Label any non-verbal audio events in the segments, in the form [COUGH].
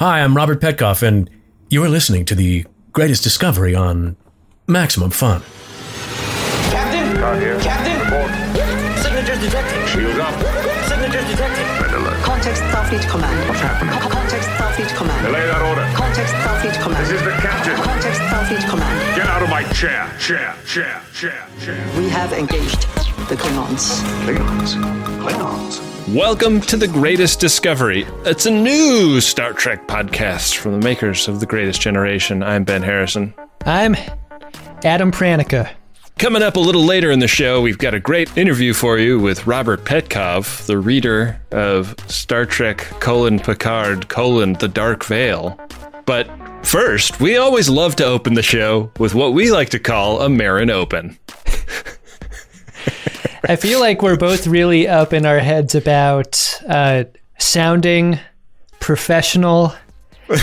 Hi, I'm Robert Petkoff, and you're listening to the greatest discovery on Maximum Fun. Captain? Captain? Signatures detected. Shields up. Signatures detected. Red alert. Context Starfleet Command. What's happening? Co- Context Starfleet Command. Delay that order. Context Starfleet Command. This is the captain. Context Starfleet Command. Get out of my chair. Chair. Chair. Chair. Chair. We have engaged the Klingons. Klingons. Klingons. Welcome to The Greatest Discovery. It's a new Star Trek podcast from the makers of The Greatest Generation. I'm Ben Harrison. I'm Adam Pranica. Coming up a little later in the show, we've got a great interview for you with Robert Petkoff, the reader of Star Trek colon Picard colon The Dark Veil. But first, we always love to open the show with what we like to call a Marin Open. [LAUGHS] I feel like we're both really up in our heads about uh, sounding professional,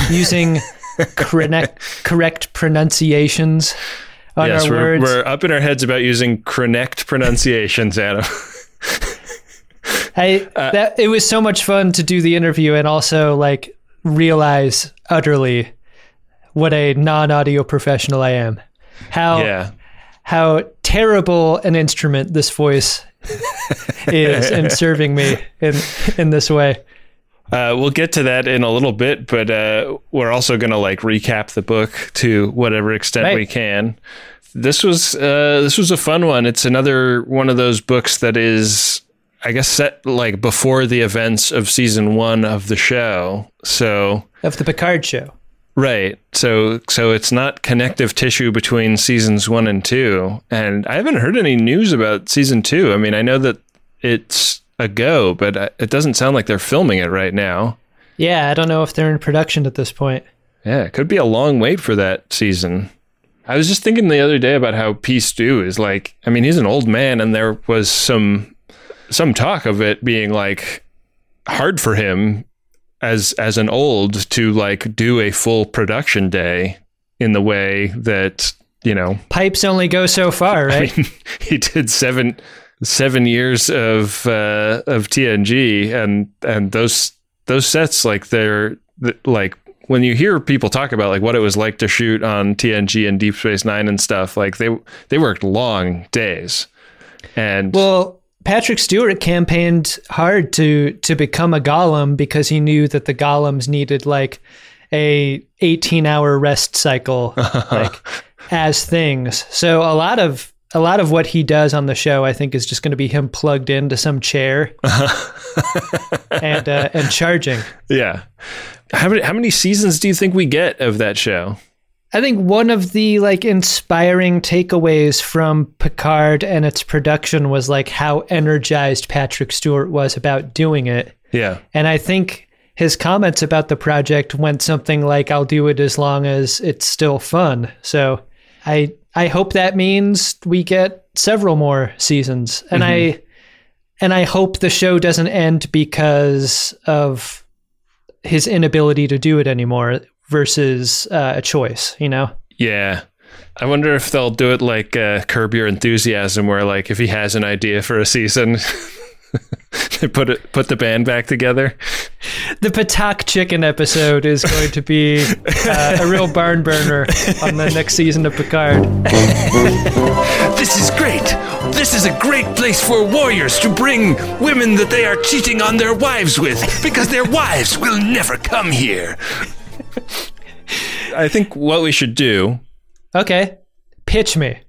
using [LAUGHS] correct, correct pronunciations on yes, our we're, words. we're up in our heads about using correct pronunciations, Adam. I [LAUGHS] uh, that it was so much fun to do the interview and also like realize utterly what a non-audio professional I am. How yeah. how terrible an instrument this voice [LAUGHS] is in serving me in in this way. Uh, we'll get to that in a little bit, but uh, we're also going to like recap the book to whatever extent Right. we can. This was uh, this was a fun one. It's another one of those books that is, I guess, set like before the events of season one of the show. So Of the Picard show. right, so so it's not connective tissue between seasons one and two. And I haven't heard any news about season two. I mean, I know that it's a go, but uh, it doesn't sound like they're filming it right now. Yeah, I don't know if they're in production at this point. Yeah, it could be a long wait for that season. I was just thinking the other day about how P. Stew is like. I mean, he's an old man, and there was some some talk of it being like hard for him as as an old to like do a full production day in the way that you know Pipes only go so far, [LAUGHS] right? [LAUGHS] he did seven seven years of uh, of TNG, and and those those sets like they're like when you hear people talk about like what it was like to shoot on TNG and Deep Space Nine and stuff, like they they worked long days, and well, Patrick Stewart campaigned hard to to become a golem because he knew that the golems needed like a 18 hour rest cycle [LAUGHS] like as things. So a lot of a lot of what he does on the show, I think, is just going to be him plugged into some chair [LAUGHS] and uh, and charging. yeah. How many how many seasons do you think we get of that show? I think one of the like inspiring takeaways from Picard and its production was like how energized Patrick Stewart was about doing it. Yeah, And I think his comments about the project went something like I'll do it as long as it's still fun. So I I hope that means we get several more seasons. And I and I hope the show doesn't end because of his inability to do it anymore versus uh, a choice, you know? yeah. I wonder if they'll do it like uh, Curb Your Enthusiasm, where like if he has an idea for a season, [LAUGHS] they put it put the band back together. The Patak chicken episode is going to be uh, a real barn burner on the next season of Picard. This is great. This is a great place for warriors to bring women that they are cheating on their wives with because their wives will never come here. I think what we should do, Okay, pitch me.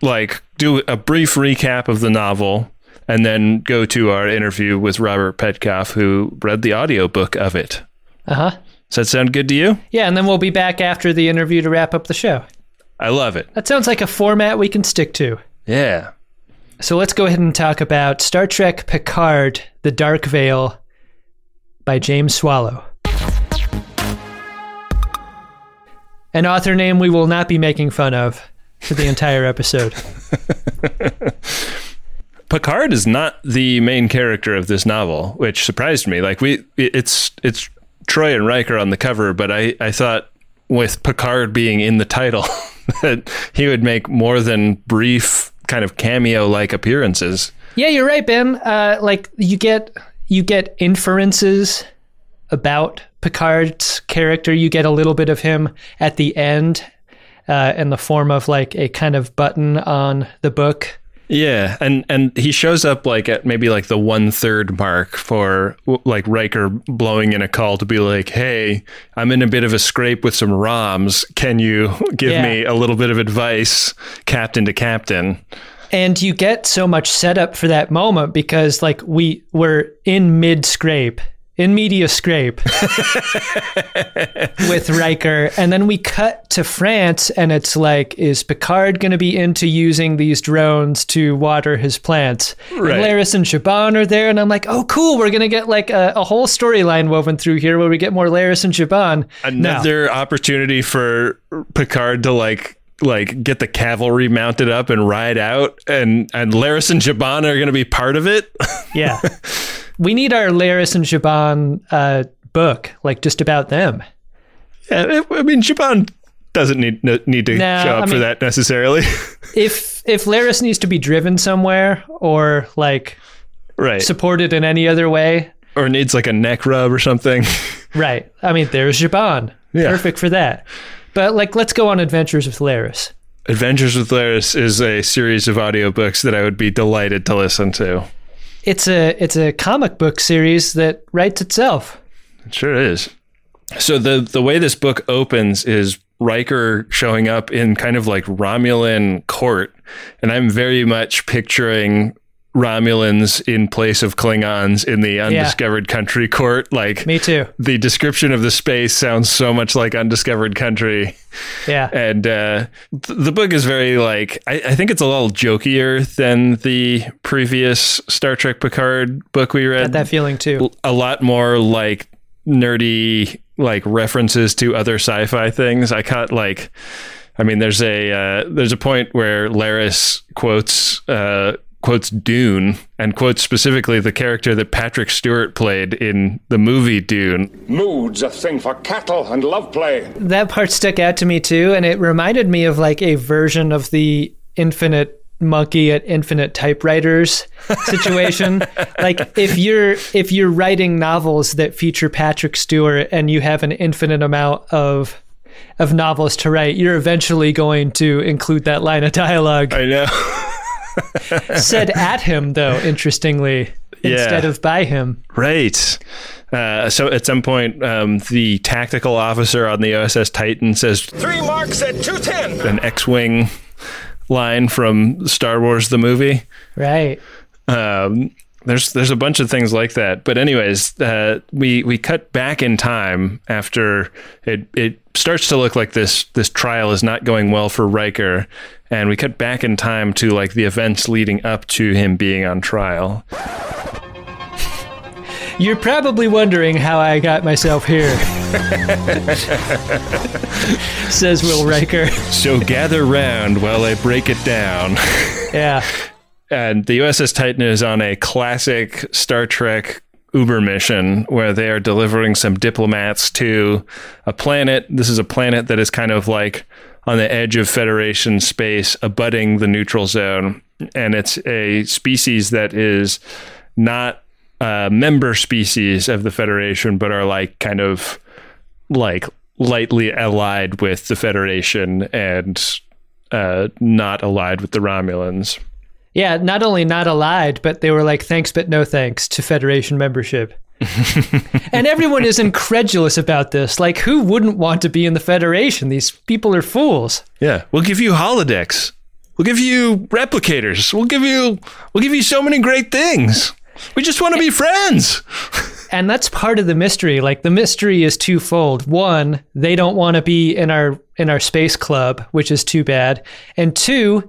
like, do a brief recap of the novel, and then go to our interview with Robert Petkoff, who read the audiobook of it. Uh huh. Does that sound good to you? Yeah, and then we'll be back after the interview to wrap up the show. I love it. That sounds like a format we can stick to. Yeah. So let's go ahead and talk about Star Trek Picard The Dark Veil by James Swallow. An author name we will not be making fun of for the entire episode. [LAUGHS] Picard is not the main character of this novel, which surprised me. Like we, it's it's Troi and Riker on the cover, but I I thought with Picard being in the title [LAUGHS] that he would make more than brief kind of cameo like appearances. Yeah, you're right, Ben. Uh, like you get you get inferences about Picard's character. You get a little bit of him at the end uh, in the form of like a kind of button on the book. Yeah, and and he shows up like at maybe like the one third mark for like Riker blowing in a call to be like, "Hey, I'm in a bit of a scrape with some ROMs. Can you give Yeah. me a little bit of advice, captain to captain?" And you get so much setup for that moment because like we were in mid scrape, in media scrape [LAUGHS] with Riker, and then we cut to France, and it's like, is Picard going to be into using these drones to water his plants? Right. And Laris and Zhaban are there, and I'm like, oh, cool, we're going to get like a, a whole storyline woven through here where we get more Laris and Zhaban. No. Another opportunity for Picard to like like get the cavalry mounted up and ride out, and and Laris and Zhaban are going to be part of it. Yeah. [LAUGHS] we need our Laris and Zhaban uh, book, like just about them. Yeah, I mean, Zhaban doesn't need no- need to No, show up I for mean- that necessarily. [LAUGHS] If if Laris needs to be driven somewhere or like right. supported in any other way, or needs like a neck rub or something. [LAUGHS] right. I mean, there's Zhaban. Yeah. Perfect for that. But like let's go on adventures with Laris. Adventures with Laris is a series of audiobooks that I would be delighted to listen to. It's a it's a comic book series that writes itself. It sure is. So the the way this book opens is Riker showing up in kind of like Romulan court, and I'm very much picturing Romulans in place of Klingons in the undiscovered country court. Like Me too. the description of the space sounds so much like undiscovered country. Yeah. and uh, th- the book is very like I, I think it's a little jokier than the previous Star Trek Picard book we read. Got that feeling too. a lot more like nerdy like references to other sci-fi things. I caught like I mean there's a uh, there's a point where Laris quotes uh, quotes Dune and quotes specifically the character that Patrick Stewart played in the movie Dune. Mood's a thing for cattle and love play. that part stuck out to me too and it reminded me of like a version of the infinite monkey at infinite typewriters [LAUGHS] situation like if you're if you're writing novels that feature patrick stewart and you have an infinite amount of of novels to write you're eventually going to include that line of dialogue I know. [LAUGHS] said at him though interestingly instead of by him Right. Uh, so at some point, um, the tactical officer on the USS Titan says Three marks at 210. an X-wing line from Star Wars the movie. right Um, there's there's a bunch of things like that. But anyways, uh, we we cut back in time after it it starts to look like this this trial is not going well for Riker, and we cut back in time to like the events leading up to him being on trial. [LAUGHS] you're probably wondering how i got myself here [LAUGHS] says will riker [LAUGHS] So gather round while I break it down. yeah and the USS Titan is on a classic Star Trek Uber mission where they are delivering some diplomats to a planet. This is a planet that is kind of like on the edge of Federation space, abutting the neutral zone. And it's a species that is not a member species of the Federation, but are like kind of like lightly allied with the Federation and uh, not allied with the Romulans. Yeah, not only not allied, but they were like, thanks, but no thanks to Federation membership. And everyone is incredulous about this. Like, who wouldn't want to be in the Federation? These people are fools. Yeah, we'll give you holodecks. We'll give you replicators. We'll give you we'll give you so many great things. We just want to be friends. And that's part of the mystery. Like the mystery is twofold. One, they don't want to be in our in our space club, which is too bad. And two,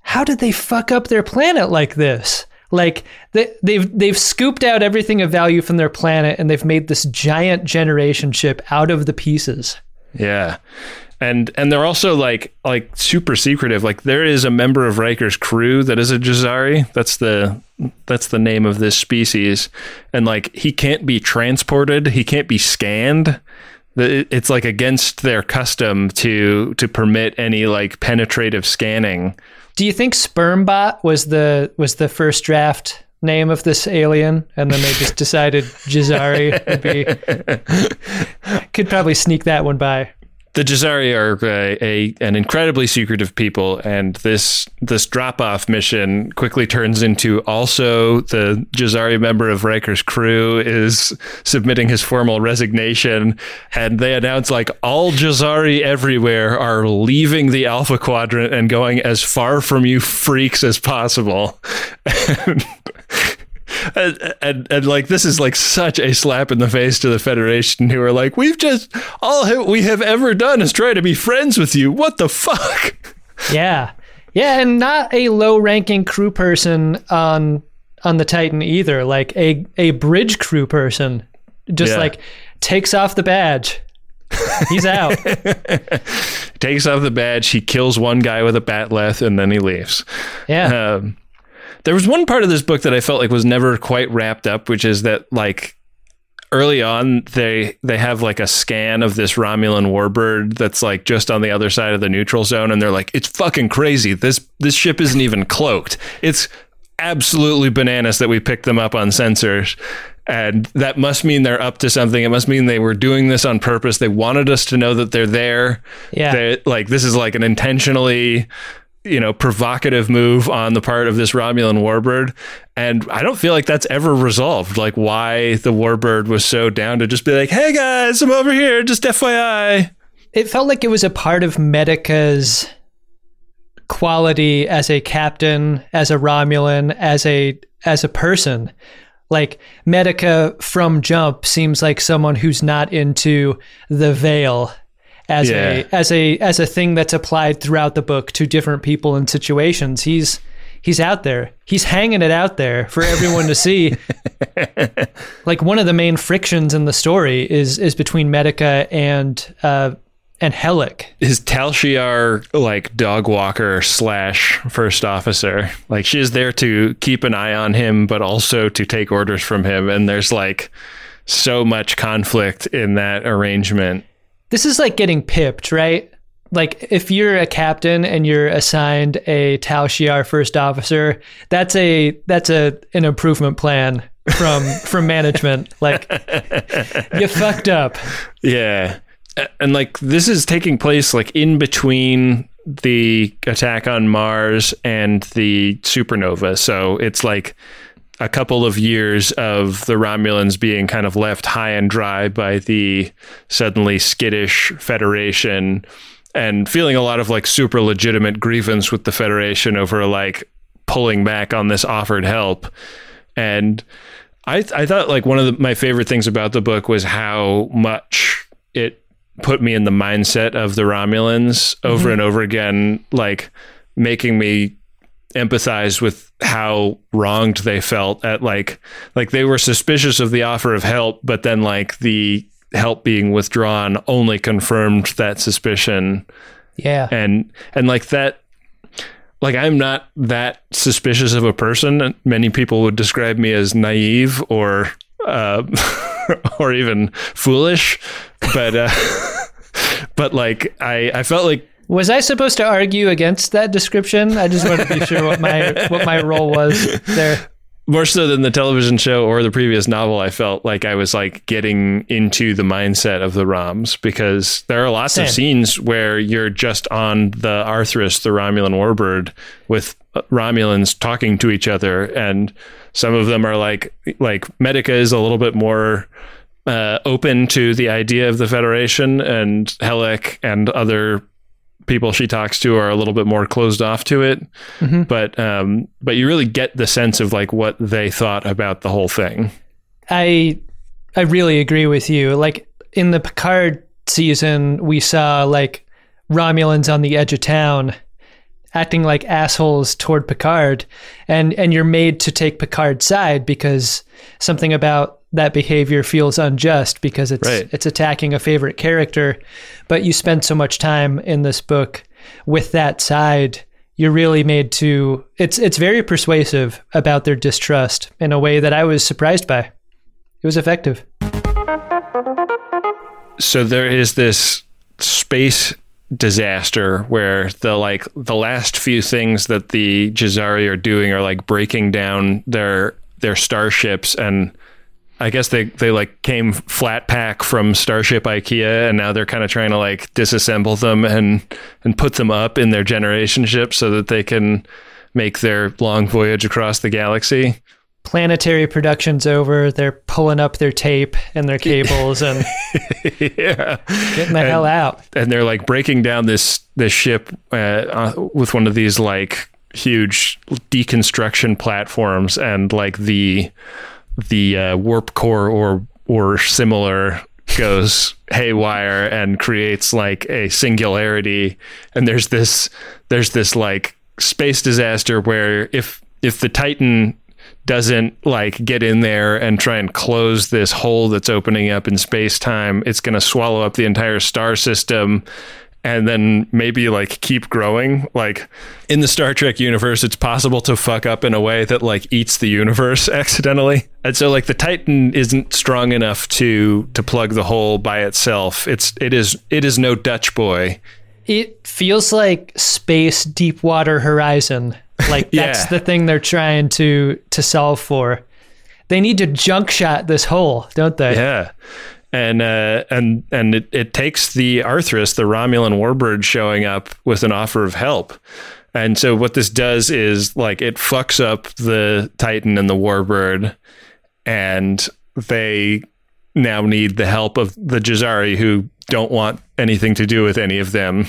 how did they fuck up their planet like this? Like they, they've they've scooped out everything of value from their planet and they've made this giant generation ship out of the pieces. Yeah. And and they're also like like super secretive. Like there is a member of Riker's crew that is a Jazari. That's the that's the name of this species. And like he can't be transported. He can't be scanned. It's like against their custom to to permit any like penetrative scanning. Do you think Spermbot was the was the first draft name of this alien, and then they just decided Jazari would be. [LAUGHS] Could probably sneak that one by. The Jazari are a, a an incredibly secretive people, and this this drop off mission quickly turns into also the Jazari member of Riker's crew is submitting his formal resignation, and they announce like all Jazari everywhere are leaving the Alpha Quadrant and going as far from you freaks as possible. [LAUGHS] And, and, and like this is like such a slap in the face to the Federation who are like we've just all we have ever done is try to be friends with you. What the fuck? [LAUGHS] Yeah, yeah, and not a low-ranking crew person on on the Titan either. Like a a bridge crew person, just Yeah. like takes off the badge. He's out. [LAUGHS] Takes off the badge, he kills one guy with a bat'leth, and then he leaves. Yeah, Um, there was one part of this book that I felt like was never quite wrapped up, which is that like early on they they have like a scan of this Romulan warbird that's like just on the other side of the neutral zone, and they're like, it's fucking crazy. This this ship isn't even cloaked. It's absolutely bananas that we picked them up on sensors. And that must mean they're up to something. It must mean they were doing this on purpose. They wanted us to know that they're there. Yeah. They, like this is like an intentionally you know, provocative move on the part of this Romulan warbird. And I don't feel like that's ever resolved. Like why the warbird was so down to just be like, hey guys, I'm over here, just FYI. it felt like it was a part of Medica's quality as a captain, as a Romulan, as a as a person. Like Medica from jump seems like someone who's not into the veil as Yeah. a as a as a thing that's applied throughout the book to different people and situations. He's he's out there. He's hanging it out there for everyone to see. [LAUGHS] like one of the main frictions in the story is is between Medica and uh and Helic. His Tal Shiar like dog walker slash first officer. Like she's there to keep an eye on him, but also to take orders from him. And there's like so much conflict in that arrangement. This is like getting pipped, right? Like if you're a captain and you're assigned a Tal Shiar first officer, that's a that's a an improvement plan from [LAUGHS] from management. Like you fucked up. Yeah. And like this is taking place like in between the attack on Mars and the supernova. So it's like a couple of years of the Romulans being kind of left high and dry by the suddenly skittish Federation and feeling a lot of like super legitimate grievance with the Federation over like pulling back on this offered help. And I I thought like one of the, my favorite things about the book was how much it put me in the mindset of the Romulans over mm-hmm. and over again, like making me empathize with how wronged they felt at like like they were suspicious of the offer of help, but then like the help being withdrawn only confirmed that suspicion Yeah. and and like that like i'm not that suspicious of a person many people would describe me as naive or uh [LAUGHS] or even foolish but uh [LAUGHS] but like i i felt like Was I supposed to argue against that description? I just wanted to be sure what my what my role was there. more so than the television show or the previous novel i felt like i was like getting into the mindset of the roms because there are lots of scenes where you're just on the othrys the romulan warbird with romulans talking to each other and some of them are like like medica is a little bit more uh, open to the idea of the federation and helic and other people she talks to are a little bit more closed off to it. But um but you really get the sense of like what they thought about the whole thing. I I really agree with you. Like in the Picard season, we saw like Romulans on the edge of town acting like assholes toward Picard and and you're made to take Picard's side because something about that behavior feels unjust because it's Right. it's attacking a favorite character. But you spend so much time in this book with that side you're really made to it's it's very persuasive about their distrust in a way that I was surprised by. It was effective. So there is this space disaster where the like the last few things that the Jazari are doing are like breaking down their their starships and I guess they, they like came flat pack from Starship IKEA and now they're kind of trying to like disassemble them and and put them up in their generation ship so that they can make their long voyage across the galaxy. Planetary production's over. They're pulling up their tape and their cables and [LAUGHS] yeah. getting the hell out. and they're like breaking down this this ship uh, uh, with one of these like huge deconstruction platforms and like the the uh, warp core or or similar goes [LAUGHS] haywire and creates like a singularity and there's this there's this like space disaster where if if the titan doesn't like get in there and try and close this hole that's opening up in space time, it's going to swallow up the entire star system and then maybe like keep growing. Like in the Star Trek universe, it's possible to fuck up in a way that like eats the universe [LAUGHS] accidentally. And so like the Titan isn't strong enough to to plug the hole by itself. It's it is it is no Dutch boy. It feels like space deep water Horizon. Like [LAUGHS] that's Yeah. the thing they're trying to to solve for. They need to junk shot this hole, don't they? Yeah. And uh, and and it, it takes the Othrys, the Romulan warbird, showing up with an offer of help. And so what this does is like it fucks up the Titan and the warbird, and they now need the help of the Jazari, who don't want anything to do with any of them.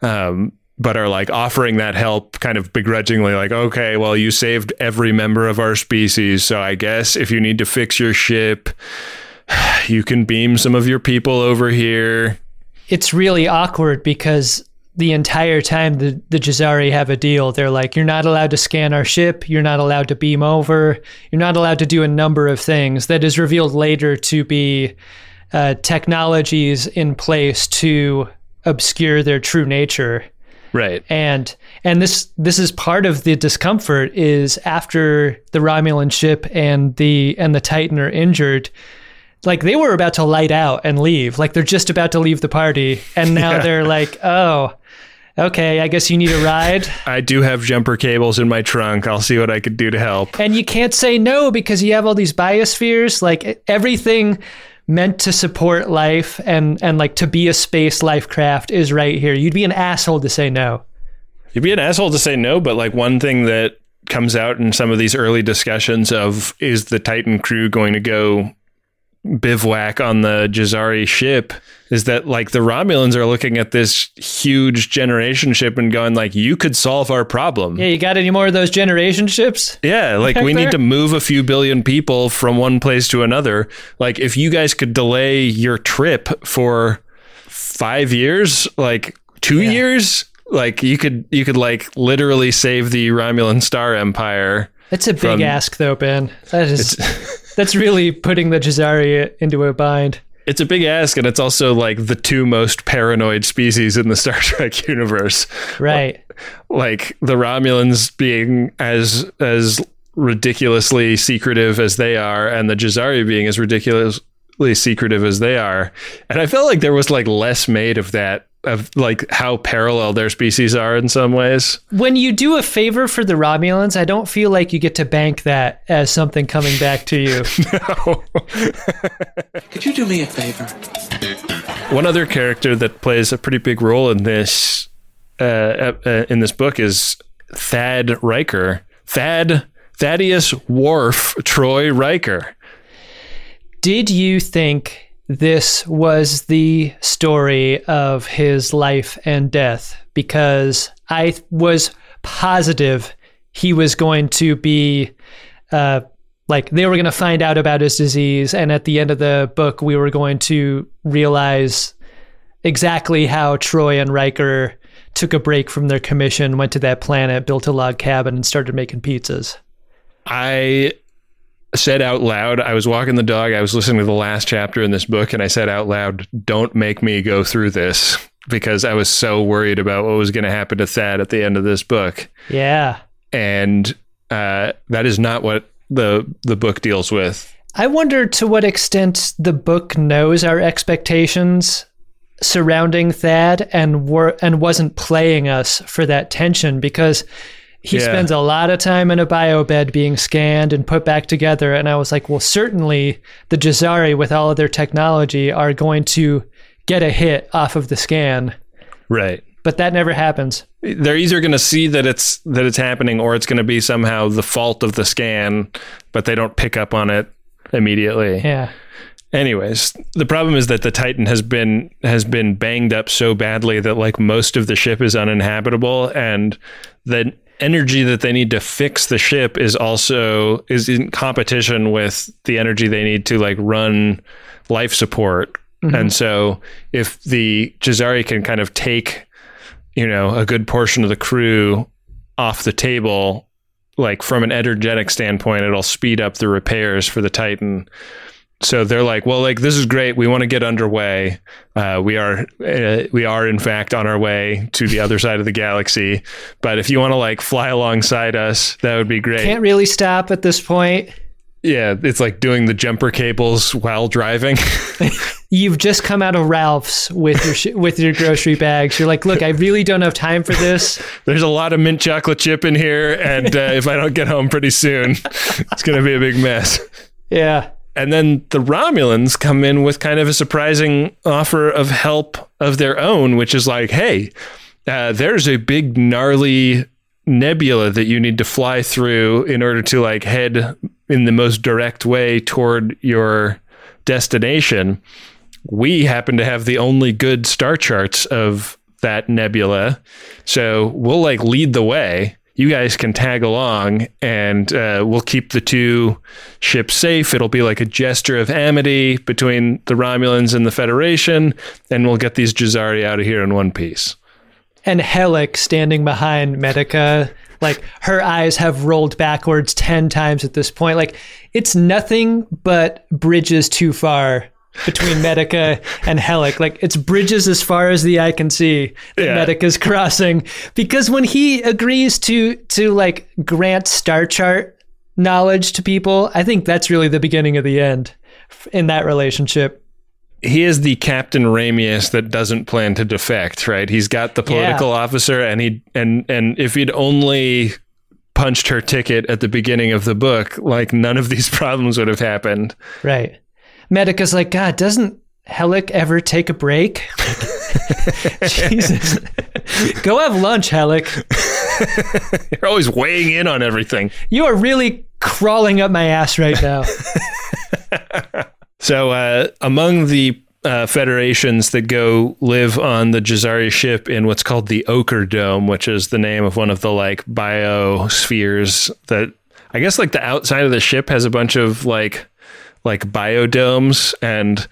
Um, but are like offering that help kind of begrudgingly, like, okay, well, you saved every member of our species. So I guess if you need to fix your ship, [SIGHS] you can beam some of your people over here. It's really awkward because the entire time the, the Jazari have a deal. They're like, you're not allowed to scan our ship. You're not allowed to beam over. You're not allowed to do a number of things that is revealed later to be uh, technologies in place to obscure their true nature. Right. and and this this is part of the discomfort is after the Romulan ship and the and the Titan are injured like they were about to light out and leave like they're just about to leave the party and now [LAUGHS] they're like oh okay I guess you need a ride [LAUGHS] I do have jumper cables in my trunk. I'll see what I could do to help. and you can't say no because you have all these biospheres like everything meant to support life and and like to be a space life craft is right here. You'd be an asshole to say no. You'd be an asshole to say no, but like one thing that comes out in some of these early discussions of is the Titan crew going to go bivouac on the Jazari ship is that like the Romulans are looking at this huge generation ship and going like you could solve our problem. yeah you got any more of those generation ships Yeah, like we there? need to move a few billion people from one place to another. Like if you guys could delay your trip for 5 years, like 2 years, like you could you could like literally save the Romulan Star Empire. It's a big from- ask, though, Ben. That is [LAUGHS] that's really putting the Jazari into a bind. It's a big ask and it's also like the two most paranoid species in the [LAUGHS] Star Trek universe. Right. like the Romulans being as as ridiculously secretive as they are, and the Jazari being as ridiculously secretive as they are. And I felt like there was like less made of that of like how parallel their species are in some ways. When you do a favor for the Romulans, I don't feel like you get to bank that as something coming back to you. [LAUGHS] No. [LAUGHS] Could you do me a favor? One other character that plays a pretty big role in this uh, uh, in this book is Thad Riker. Thad Thaddeus Worf Troi Riker. Did you think this was the story of his life and death? Because I was positive he was going to be, uh, like, they were going to find out about his disease. And at the end of the book, we were going to realize exactly how Troi and Riker took a break from their commission, went to that planet, built a log cabin, and started making pizzas. I said out loud, I was walking the dog, I was listening to the last chapter in this book, and I said out loud, Don't make me go through this because I was so worried about what was going to happen to Thad at the end of this book. Yeah. And uh, that is not what the the book deals with. I wonder to what extent the book knows our expectations surrounding Thad and were and wasn't playing us for that tension because he Yeah. spends a lot of time in a biobed being scanned and put back together. And I was like, well, certainly the Jazari, with all of their technology, are going to get a hit off of the scan. Right. But that never happens. They're either going to see that it's that it's happening, or it's going to be somehow the fault of the scan, but they don't pick up on it immediately. Yeah. Anyways, the problem is that the Titan has been has been banged up so badly that like most of the ship is uninhabitable, and the energy that they need to fix the ship is also is in competition with the energy they need to like run life support. Mm-hmm. And so, if the Jazari can kind of take, you know, a good portion of the crew off the table, like from an energetic standpoint, it'll speed up the repairs for the Titan so they're like, well, like this is great. We want to get underway. Uh, we are, uh, we are in fact on our way to the other side of the galaxy. But if you want to like fly alongside us, that would be great. Can't really stop at this point. yeah, it's like doing the jumper cables while driving. [LAUGHS] You've just come out of Ralph's with your sh- with your grocery bags. You're like, look, I really don't have time for this. [LAUGHS] There's a lot of mint chocolate chip in here, and uh, if I don't get home pretty soon, [LAUGHS] it's gonna be a big mess. Yeah. And then the Romulans come in with kind of a surprising offer of help of their own, which is like, hey, uh, there's a big gnarly nebula that you need to fly through in order to like head in the most direct way toward your destination. We happen to have the only good star charts of that nebula. So we'll like lead the way. You guys can tag along and uh, we'll keep the two ships safe. It'll be like a gesture of amity between the Romulans and the Federation, and we'll get these Jazari out of here in one piece. And Helic standing behind Medica, like her eyes have rolled backwards 10 times at this point. Like it's nothing but bridges too far between Medica and Helic. Like it's bridges as far as the eye can see that Yeah. Medica's crossing. Because when he agrees to to like grant star chart knowledge to people, I think that's really the beginning of the end in that relationship. he is the Captain Ramius that doesn't plan to defect, right? He's got the political officer, and he and and if he'd only punched her ticket at the beginning of the book, like none of these [LAUGHS] problems would have happened. Right. Medica's like, God, doesn't Helic ever take a break? [LAUGHS] [LAUGHS] Jesus. Go have lunch, Helic. [LAUGHS] You're always weighing in on everything. You are really crawling up my ass right now. So, uh, among the uh, federations that go live on the Jazari ship in what's called the Ochre Dome, which is the name of one of the like biospheres that I guess like the outside of the ship has a bunch of like like biodomes and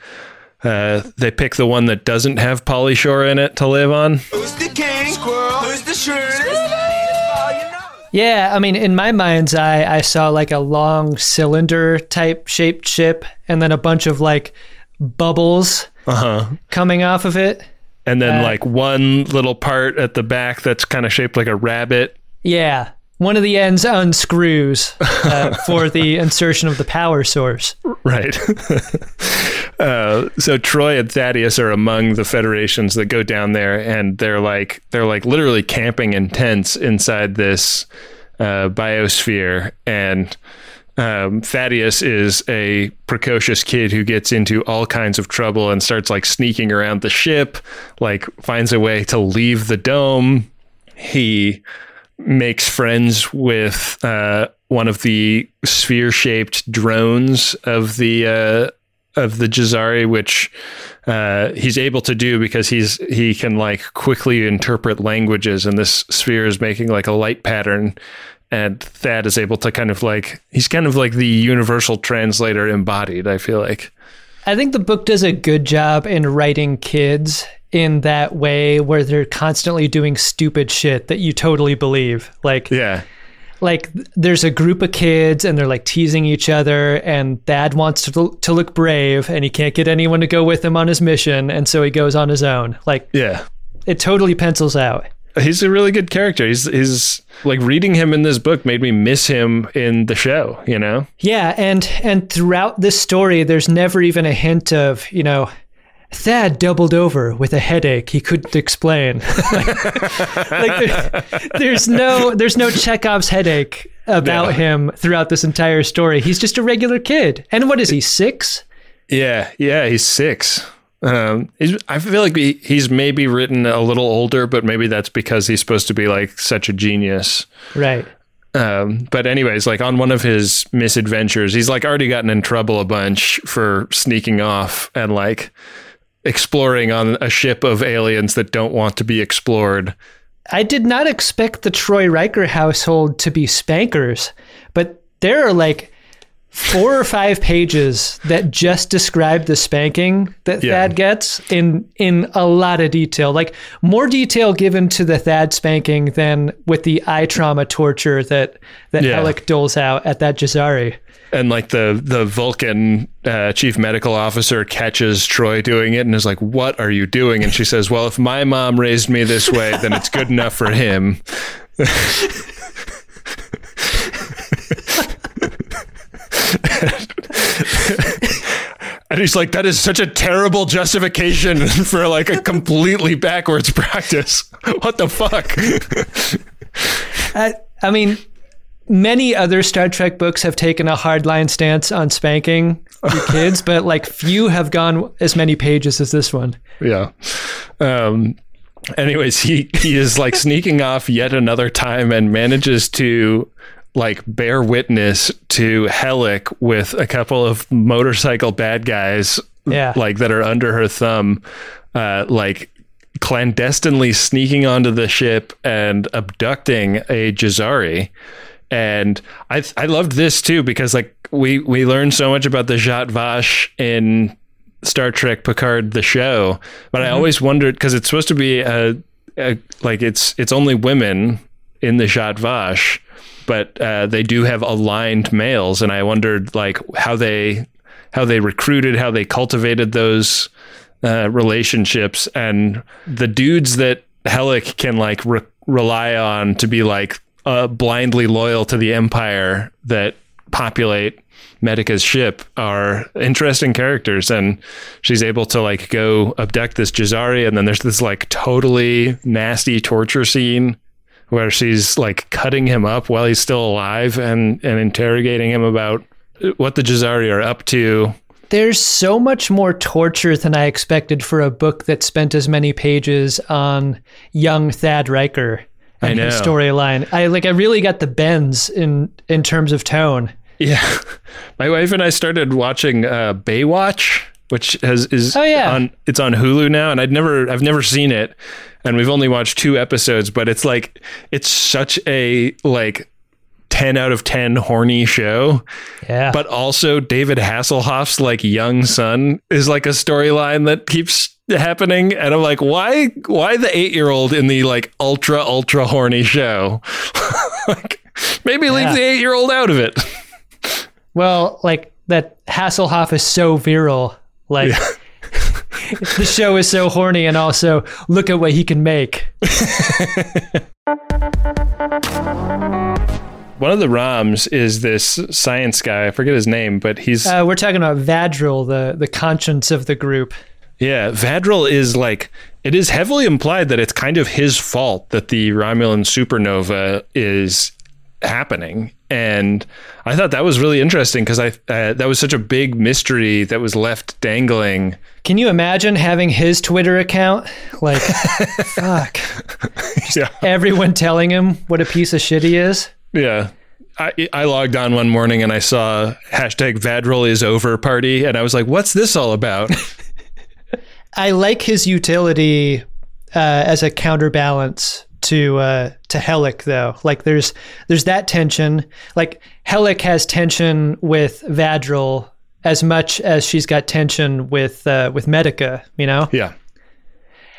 uh, they pick the one that doesn't have polyshore in it to live on. Who's the king? Squirrel. Who's the shortest? Yeah, I mean, in my mind's eye, I saw like a long cylinder type shaped ship and then a bunch of like bubbles coming off of it. And then Uh, like one little part at the back that's kind of shaped like a rabbit. Yeah. One of the ends unscrews uh, [LAUGHS] for the insertion of the power source. Right. [LAUGHS] uh, so Troi and Thaddeus are among the federations that go down there, and they're like they're like literally camping in tents inside this uh, biosphere. And um, Thaddeus is a precocious kid who gets into all kinds of trouble and starts like sneaking around the ship, like finds a way to leave the dome. He makes friends with uh, one of the sphere-shaped drones of the uh, of the Jazari, which uh, he's able to do because he's he can like quickly interpret languages, and this sphere is making like a light pattern. And Thad is able to kind of like he's kind of like the universal translator embodied. I feel like. I think the book does a good job in writing kids in that way where they're constantly doing stupid shit that you totally believe. Like Yeah. like there's a group of kids and they're like teasing each other and Thad wants to to look brave and he can't get anyone to go with him on his mission and so he goes on his own. Like Yeah. it totally pencils out. He's a really good character. He's he's like reading him in this book made me miss him in the show, you know? Yeah, and and throughout this story, there's never even a hint of you know Thad doubled over with a headache he couldn't explain. [LAUGHS] like, like there- there's no there's no Chekhov's headache about Yeah. him throughout this entire story. He's just a regular kid. And what is he, six? Yeah, yeah, he's six. Um, he's, I feel like he, he's maybe written a little older, but maybe that's because he's supposed to be like such a genius. Right. Um, but anyways, like on one of his misadventures, he's like already gotten in trouble a bunch for sneaking off and like exploring on a ship of aliens that don't want to be explored. I did not expect the Troi Riker household to be spankers, but there are like four or five pages that just describe the spanking that Yeah. Thad gets in in a lot of detail. Like more detail given to the Thad spanking than with the eye trauma torture that that Yeah. Helic doles out at that Jazari. And like the the Vulcan uh, chief medical officer catches Troi doing it and is like, "What are you doing?" And she says, "Well, if my mom raised me this way, then it's good enough for him." And he's like, that is such a terrible justification [LAUGHS] for like a completely backwards practice. What the fuck? I, I mean, many other Star Trek books have taken a hardline stance on spanking your [LAUGHS] kids, but like few have gone as many pages as this one. Yeah. Um, anyways, he, he is like sneaking [LAUGHS] off yet another time and manages to like bear witness to Helic with a couple of motorcycle bad guys Yeah. like that are under her thumb, uh, like clandestinely sneaking onto the ship and abducting a Jazari. And I I loved this too because like we we learned so much about the Zhat Vash in Star Trek Picard the show, but I always wondered because it's supposed to be a, a like it's it's only women in the Zhat Vash, but uh, they do have aligned males, and I wondered like how they how they recruited, how they cultivated those uh, relationships, and the dudes that Helic can like re- rely on to be like uh, blindly loyal to the Empire that populate Medica's ship are interesting characters, and she's able to like go abduct this Jazari, and then there's this like totally nasty torture scene where she's like cutting him up while he's still alive and and interrogating him about what the Jazari are up to. There's so much more torture than I expected for a book that spent as many pages on young Thad Riker I know. storyline. I like I really got the bends in in terms of tone. Yeah, [LAUGHS] my wife and I started watching uh, Baywatch, which has is Oh, yeah. on it's on Hulu now, and I'd never I've never seen it, and we've only watched two episodes, but it's like it's such a like. 10 out of 10 horny show Yeah. but also David Hasselhoff's like young son is like a storyline that keeps happening and I'm like why why the 8-year-old in the like ultra ultra horny show [LAUGHS] like maybe leave Yeah. the 8-year-old out of it Well, like that Hasselhoff is so virile. Like [LAUGHS] the show is so horny, and also look at what he can make. [LAUGHS] one of the ROMs is this science guy I forget his name but he's Uh, we're talking about Vadril, the the conscience of the group. Yeah, Vadril is like it is heavily implied that it's kind of his fault that the Romulan supernova is happening, and I thought that was really interesting because I uh, that was such a big mystery that was left dangling. Can you imagine having his Twitter account? Like, [LAUGHS] fuck. Yeah, Everyone telling him what a piece of shit he is. yeah. I, I logged on one morning and I saw hashtag Vadril is over party, and I was like, "What's this all about?" [LAUGHS] I like his utility uh, as a counterbalance to uh, to Helic, though. Like, there's there's that tension. Like, Helic has tension with Vadril as much as she's got tension with uh, with Medica. You know, yeah,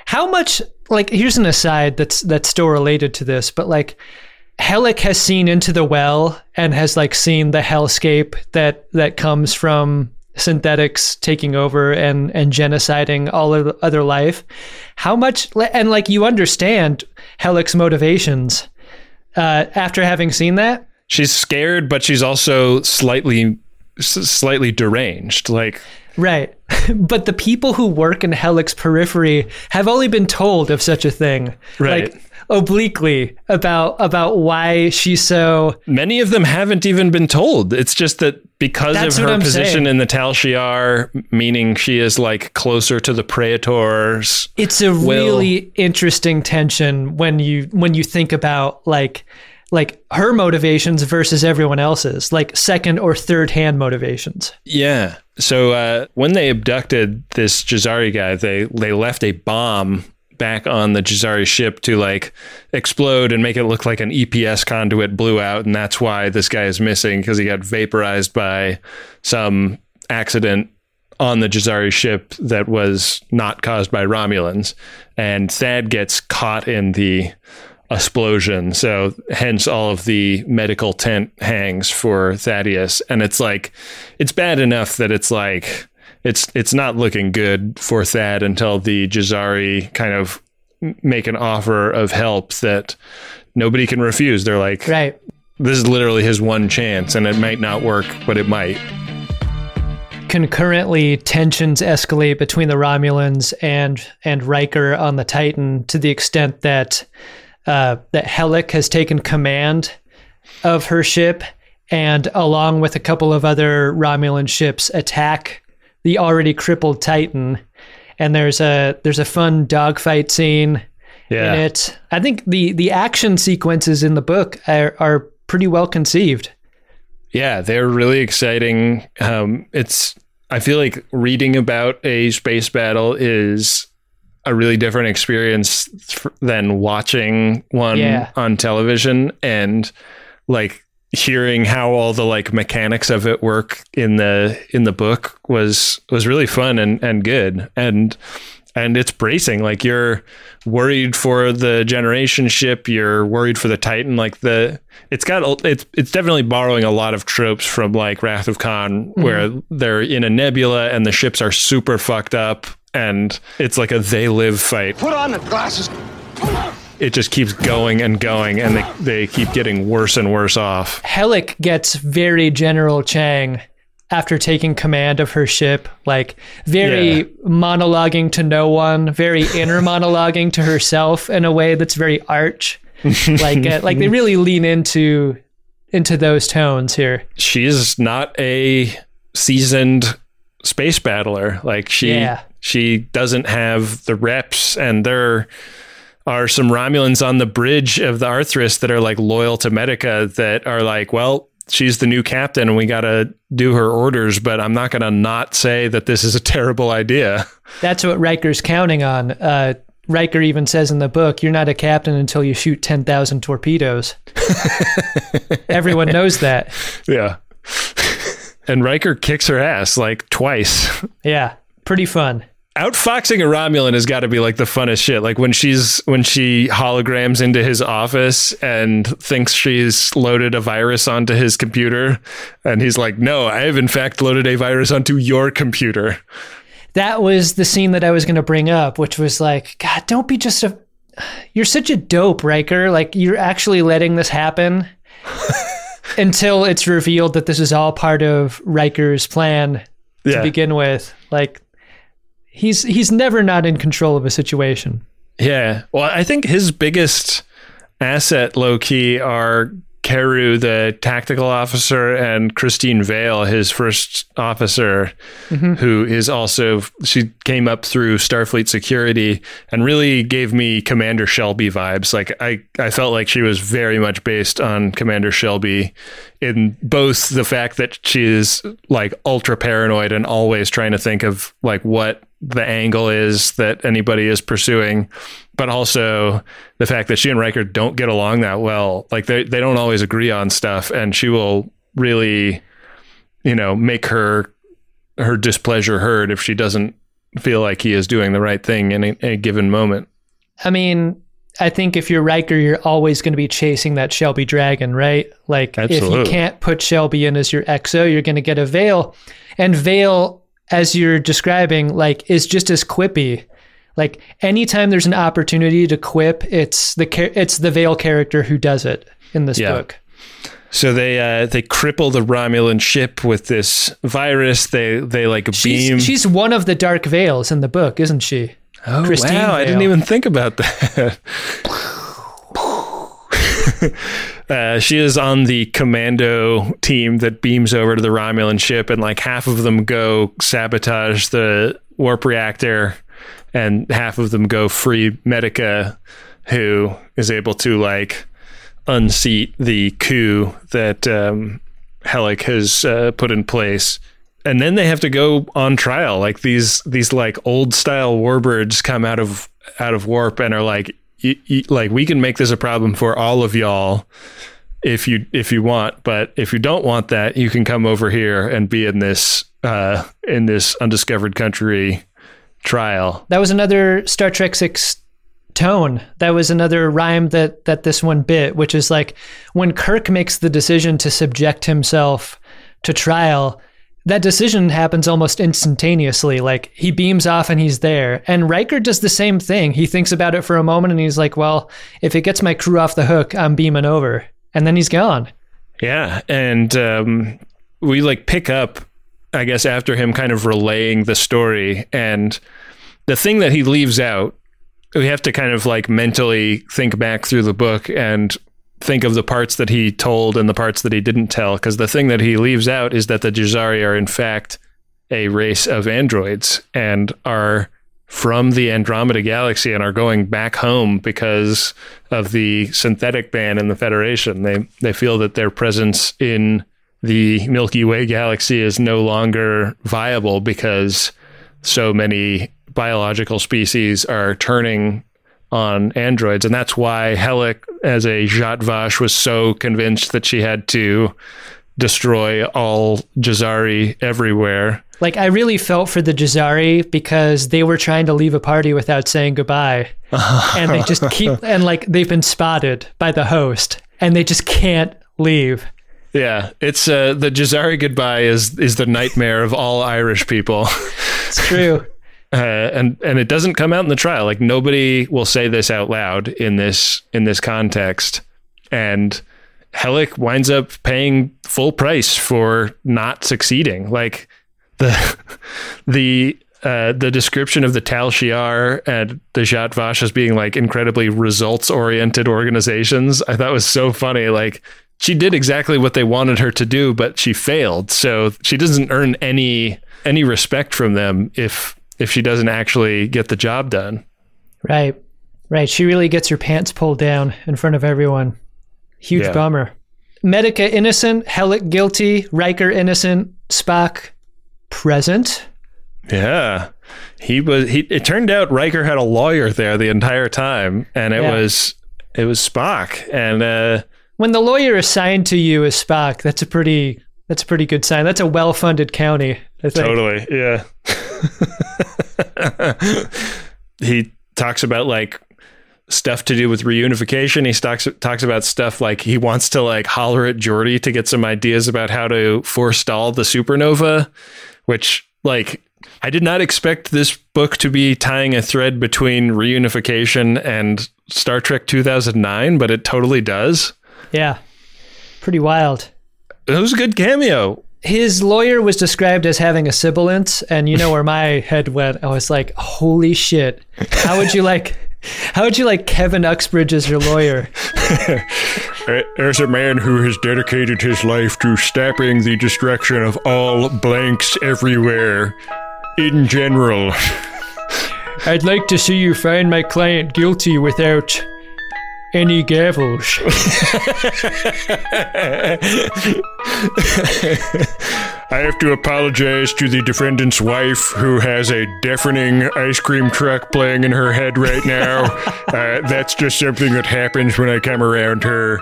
how much? Like, here's an aside that's that's still related to this, but like. Helic has seen into the well and has like seen the hellscape that that comes from synthetics taking over and and genociding all of other life. How much and like you understand Helic's motivations uh, after having seen that? she's scared, but she's also slightly slightly deranged. Like Right. [LAUGHS] but the people who work in Helic's periphery have only been told of such a thing. Right. Like obliquely about about why she's so Many of them haven't even been told. It's just that because That's of her position saying. in the Tal Shiar, meaning she is like closer to the Praetors. it's a really interesting tension when you when you think about like like her motivations versus everyone else's like second or third hand motivations Yeah. So uh, when they abducted this Jazari guy, they they left a bomb back on the Jazari ship to like explode and make it look like an EPS conduit blew out, and that's why this guy is missing because he got vaporized by some accident on the Jazari ship that was not caused by Romulans, and Thad gets caught in the explosion. So hence all of the medical tent hangs for Thaddeus. And it's like it's bad enough that it's like it's it's not looking good for Thad until the Jazari kind of make an offer of help that nobody can refuse. They're like right this is literally his one chance and it might not work, but it might. concurrently tensions escalate between the Romulans and and Riker on the Titan to the extent that uh, that Helic has taken command of her ship and along with a couple of other Romulan ships attack the already crippled Titan and there's a there's a fun dogfight scene Yeah. in it. I think the the action sequences in the book are, are pretty well conceived. Yeah, they're really exciting. Um, it's I feel like reading about a space battle is a really different experience f- than watching one Yeah. on television and like hearing how all the like mechanics of it work in the in the book was was really fun and and good. And and it's bracing like you're worried for the generation ship you're worried for the titan like the it's got it's it's definitely borrowing a lot of tropes from like wrath of khan mm-hmm. where they're in a nebula and the ships are super fucked up and it's like a they live fight. Put on the glasses. It just keeps going and going and they, they keep getting worse and worse off Helic gets very General Chang after taking command of her ship, like very Yeah. monologuing to no one, very [LAUGHS] inner monologuing to herself in a way that's very arch. like uh, like they [LAUGHS] really lean into into those tones here. she's not a seasoned space battler. Like she Yeah. she doesn't have the reps and there are some Romulans on the bridge of the Othrys that are like loyal to Medica that are like, well, she's the new captain and we got to do her orders, but I'm not going to not say that this is a terrible idea. That's what Riker's counting on. Uh, Riker even says in the book, "You're not a captain until you shoot ten thousand torpedoes." [LAUGHS] Everyone knows that. Yeah. and Riker kicks her ass like twice. Yeah, pretty fun. Outfoxing a Romulan has got to be like the funnest shit. Like when she's when she holograms into his office and thinks she's loaded a virus onto his computer, and he's like, "No, I have in fact loaded a virus onto your computer." that was the scene that I was going to bring up, which was like, God, don't be just a. You're such a dope, Riker. Like, you're actually letting this happen [LAUGHS] until it's revealed that this is all part of Riker's plan to Yeah, begin with. Like, he's he's never not in control of a situation. yeah. Well, I think his biggest asset, low key, are Keru, the tactical officer, and Christine Vale, his first officer, mm-hmm. who is also she came up through Starfleet security and really gave me Commander Shelby vibes. Like I, I felt like she was very much based on Commander Shelby in both the fact that she is like ultra paranoid and always trying to think of like what the angle is that anybody is pursuing, but also the fact that she and Riker don't get along that well. Like they they don't always agree on stuff, and she will really, you know, make her her displeasure heard if she doesn't feel like he is doing the right thing in a, a given moment. I mean, I think if you're Riker, you're always going to be chasing that Shelby dragon, right? Like, if you can't put Shelby in as your XO, you're going to get a Vale. And Vale, as you're describing, like, is just as quippy. Like, anytime there's an opportunity to quip, it's the it's the Vale character who does it in this Yeah. book. So they uh, they cripple the Romulan ship with this virus. They they like beam. She's, she's one of the Dark Veils in the book, isn't she? oh Christine wow! I didn't even think about that. [LAUGHS] [LAUGHS] uh, she is on the commando team that beams over to the Romulan ship, and like half of them go sabotage the warp reactor, and half of them go free Medica, who is able to like unseat the coup that um, Helic has uh, put in place. And then they have to go on trial. Like these, these like old style warbirds come out of out of warp and are like, y- y- like we can make this a problem for all of y'all if you if you want. But if you don't want that, you can come over here and be in this uh, in this undiscovered country trial. That was another Star Trek Six tone. That was another rhyme that that this one bit, which is like when Kirk makes the decision to subject himself to trial. That decision happens almost instantaneously. Like he beams off and he's there. And Riker does the same thing. He thinks about it for a moment and he's like, "Well, if it gets my crew off the hook, I'm beaming over." And then he's gone. Yeah, and um, we like pick up, I guess, after him kind of relaying the story, and the thing that he leaves out, we have to kind of like mentally think back through the book and think of the parts that he told and the parts that he didn't tell, because the thing that he leaves out is that the Jazari are in fact a race of androids and are from the Andromeda galaxy and are going back home because of the synthetic ban in the Federation. They they feel that their presence in the Milky Way galaxy is no longer viable because so many biological species are turning on androids, and that's why Helic, as a Zhat Vash, was so convinced that she had to destroy all Jazari everywhere. Like I really felt for the Jazari because they were trying to leave a party without saying goodbye. [LAUGHS] and they just keep and like they've been spotted by the host and they just can't leave. Yeah, it's uh, the Jazari goodbye is is the nightmare of all Irish people. [LAUGHS] It's true. Uh, and and it doesn't come out in the trial. Like nobody will say this out loud in this in this context. And Helic winds up paying full price for not succeeding. Like the [LAUGHS] the uh, the description of the Tal Shiar and the Zhat Vash as being like incredibly results oriented organizations, I thought was so funny. Like she did exactly what they wanted her to do, but she failed. So she doesn't earn any any respect from them if if she doesn't actually get the job done. Right. Right. She really gets her pants pulled down in front of everyone. Huge Yeah. bummer. Medica innocent, Helic guilty, Riker innocent, Spock present. Yeah. He was he it turned out Riker had a lawyer there the entire time and it Yeah. was it was Spock and uh When the lawyer assigned to you is Spock, that's a pretty that's a pretty good sign. That's a well-funded county. Totally yeah. [LAUGHS] [LAUGHS] he talks about like stuff to do with reunification. He talks talks about stuff like he wants to like holler at Geordi to get some ideas about how to forestall the supernova, which like I did not expect this book to be tying a thread between reunification and Star Trek 2009, but it totally does. Yeah. Pretty wild. It was a good cameo. His lawyer was described as having a sibilant, and you know where my [LAUGHS] head went. I was like, "Holy shit! How would you like? How would you like Kevin Uxbridge as your lawyer?" [LAUGHS] As a man who has dedicated his life to stopping the destruction of all blanks everywhere, in general, I'd like to see you find my client guilty without any gavels. [LAUGHS] I have to apologize to the defendant's wife, who has a deafening ice cream truck playing in her head right now. [LAUGHS] uh, that's just something that happens when I come around her.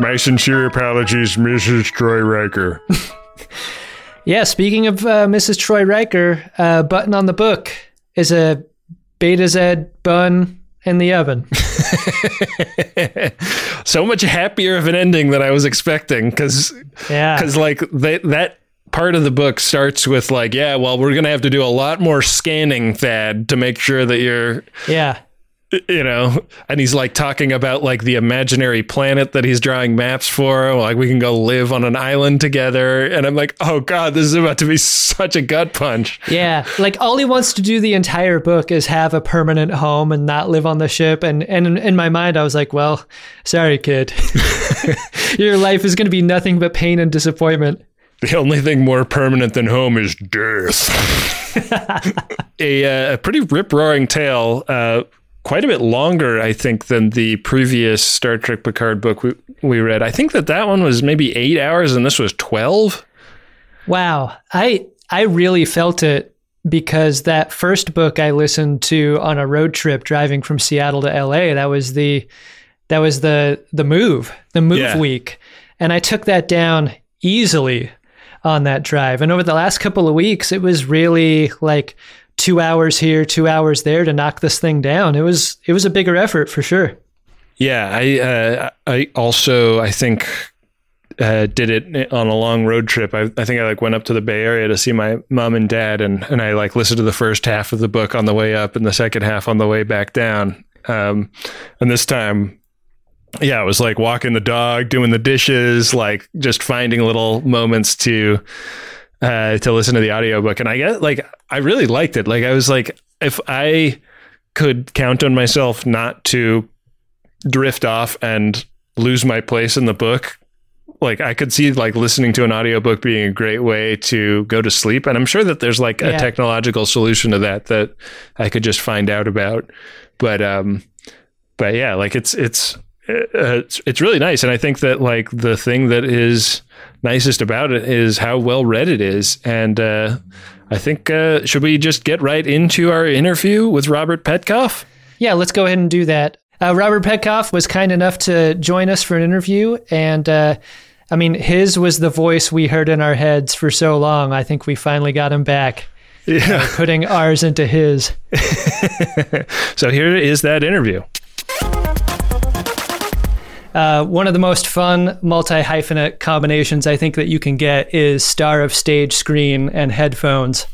My sincere apologies, Mrs. Troi Riker. [LAUGHS] Yeah, speaking of uh, Mrs. Troi Riker, uh, button on the book is a Betazed bun in the oven. [LAUGHS] so much happier of an ending than I was expecting because Yeah. because like they, that part of the book starts with like yeah well we're gonna have to do a lot more scanning Thad to make sure that you're Yeah. [LAUGHS] you know, and he's like talking about like the imaginary planet that he's drawing maps for. Like we can go live on an island together. And I'm like, oh God, this is about to be such a gut punch. Yeah, like all he wants to do the entire book is have a permanent home and not live on the ship. And and in, in my mind, I was like, well, sorry, kid, [LAUGHS] your life is going to be nothing but pain and disappointment. The only thing more permanent than home is death. [LAUGHS] a, uh, a pretty rip roaring tale, uh, quite a bit longer, I think, than the previous Star Trek Picard book we, we read. I think that that one was maybe eight hours and this was 12. Wow, I I really felt it because that first book I listened to on a road trip driving from Seattle to LA, that was the that was the the move, the move Yeah. week. And I took that down easily on that drive. And over the last couple of weeks, it was really like 2 hours here, 2 hours there to knock this thing down. It was it was a bigger effort for sure. Yeah, I uh, I also I think uh, did it on a long road trip. I, I think I like went up to the Bay Area to see my mom and dad, and and I like listened to the first half of the book on the way up and the second half on the way back down. Um, and this time, yeah, it was like walking the dog, doing the dishes, like just finding little moments to uh, to listen to the audiobook. And I get like I really liked it. Like I was like, if I could count on myself not to drift off and lose my place in the book like i could see like listening to an audiobook being a great way to go to sleep and i'm sure that there's like a technological solution to that that i could just find out about but um but yeah like it's it's uh, it's, it's really nice and i think that like the thing that is nicest about it is how well read it is and uh i think uh should we just get right into our interview with robert petkoff Yeah, let's go ahead and do that. Uh, Robert Petkoff was kind enough to join us for an interview, and uh, I mean, his was the voice we heard in our heads for so long. I think we finally got him back, yeah putting ours into his. [LAUGHS] So here is that interview. Uh, one of the most fun multi hyphenate combinations I think that you can get is star of stage screen and headphones.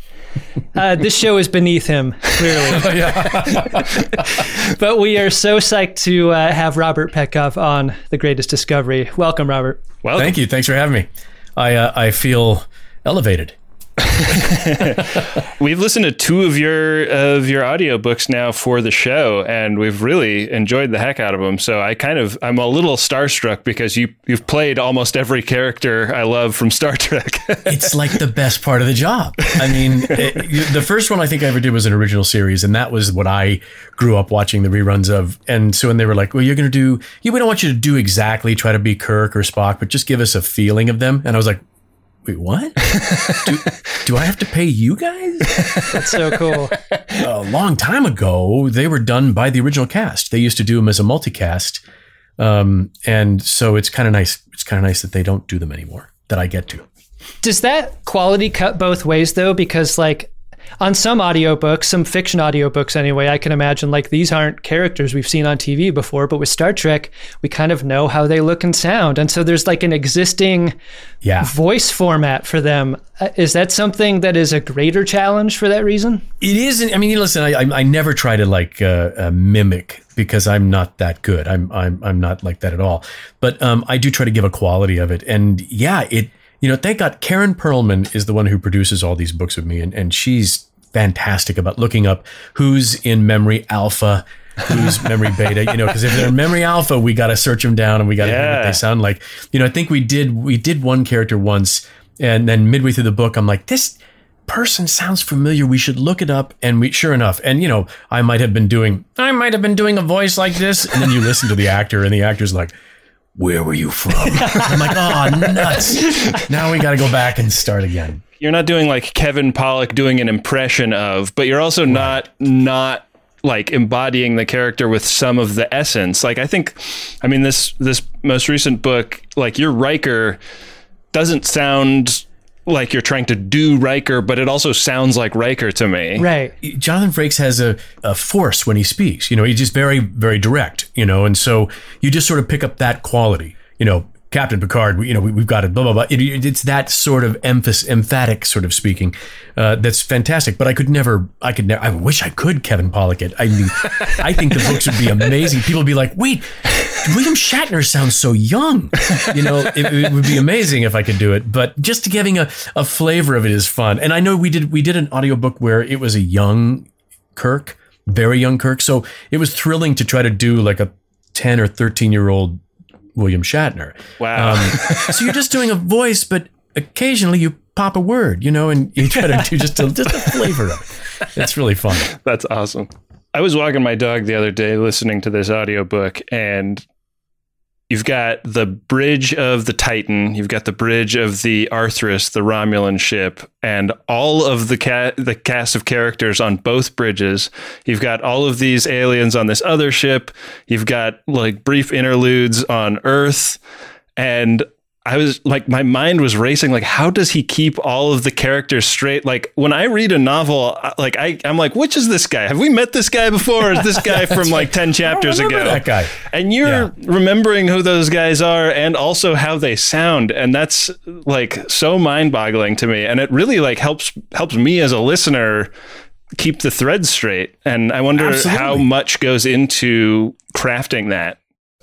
Uh, this show is beneath him, clearly. [LAUGHS] [LAUGHS] but we are so psyched to uh, have Robert Petkoff on The Greatest Discovery. Welcome, Robert. Well, Thank you. Thanks for having me. I uh, I feel elevated. [LAUGHS] we've listened to two of your of your audiobooks now for the show, and we've really enjoyed the heck out of them. So I kind of I'm a little starstruck because you you've played almost every character I love from Star Trek. [LAUGHS] It's like the best part of the job. I mean, it, the first one I think I ever did was an original series, and that was what I grew up watching the reruns of. And so when they were like, "Well, you're going to do, we don't want you to do exactly try to be Kirk or Spock, but just give us a feeling of them," and I was like. Wait, what? do, do I have to pay you guys? That's so cool. a long time ago, they were done by the original cast. They used to do them as a multicast, um, and so it's kind of nice. It's kind of nice that they don't do them anymore. That I get to. Does that quality cut both ways though? Because like on some audiobooks, some fiction audiobooks anyway, I can imagine like these aren't characters we've seen on TV before, but with Star Trek, we kind of know how they look and sound. And so there's like an existing Yeah, voice format for them. Uh, Is that something that is a greater challenge for that reason? it isn't. I mean, listen, I, I, I never try to like uh, uh, mimic because I'm not that good. I'm I'm I'm not like that at all. But um, I do try to give a quality of it, and yeah, it. You know, thank God Karen Perlman is the one who produces all these books with me, and, and she's fantastic about looking up who's in memory alpha, who's [LAUGHS] memory beta. You know, because if they're memory alpha, we got to search them down and we got to hear what they sound like. You know, I think we did we did one character once, and then midway through the book, I'm like, this person sounds familiar. We should look it up. And we, sure enough, and you know, I might have been doing, I might have been doing a voice like this. And then you listen to the actor, and the actor's like, where were you from? [LAUGHS] I'm like, oh, nuts. Now we got to go back and start again. you're not doing like Kevin Pollak doing an impression of, but you're also not not like embodying the character with some of the essence. Like I think, I mean this this most recent book, like your Riker doesn't sound like you're trying to do Riker, but it also sounds like Riker to me. Right. Jonathan Frakes has a, a force when he speaks. You know, he's just very, very direct, you know, and so you just sort of pick up that quality, you know, Captain Picard, you know, we, we've got it, blah blah blah. It, it- it's that sort of emphatic sort of speaking. Uh, that's fantastic. But I could never, I could never. I wish I could Kevin Pollak it. I mean, I think the books would be amazing. People would be like, wait, William Shatner sounds so young. You know, it, it would be amazing if I could do it. But just giving a, a flavor of it is fun. And I know we did we did an audiobook where it was a young Kirk, very young Kirk. So it was thrilling to try to do like a 10 or 13 year old William Shatner. Wow. Um, [LAUGHS] so you're just doing a voice, but occasionally you pop a word, you know, and you [LAUGHS] try to do just a, just a flavor of it. It's really fun. That's awesome. I was walking my dog the other day listening to this audiobook and you've got the bridge of the Titan, you've got the bridge of the Othrys, the Romulan ship, and all of the ca- the cast of characters on both bridges. You've got all of these aliens on this other ship. You've got like brief interludes on Earth and I was like, my mind was racing. Like, how does he keep all of the characters straight? Like, when I read a novel, like I, I'm like, which is this guy? Have we met this guy before? Or is this [LAUGHS] guy from like ten chapters ago? that guy. And you're Yeah. remembering who those guys are, and also how they sound, and that's like so mind-boggling to me. And it really like helps helps me as a listener keep the threads straight. And I wonder how much goes into crafting that.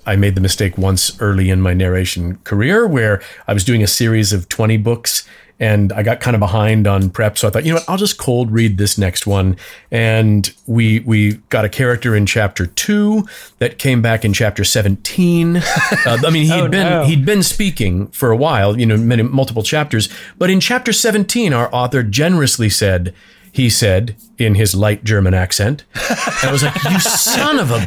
I made the mistake once early in my narration career where I was doing a series of 20 books and I got kind of behind on prep. So I thought, you know what, I'll just cold read this next one. And we we got a character in chapter two that came back in chapter 17. [LAUGHS] Uh, I mean, he'd Oh, been no. he'd been speaking for a while, you know, many multiple chapters. But in chapter 17, our author generously said, he said in his light German accent. And I was like, you son of a,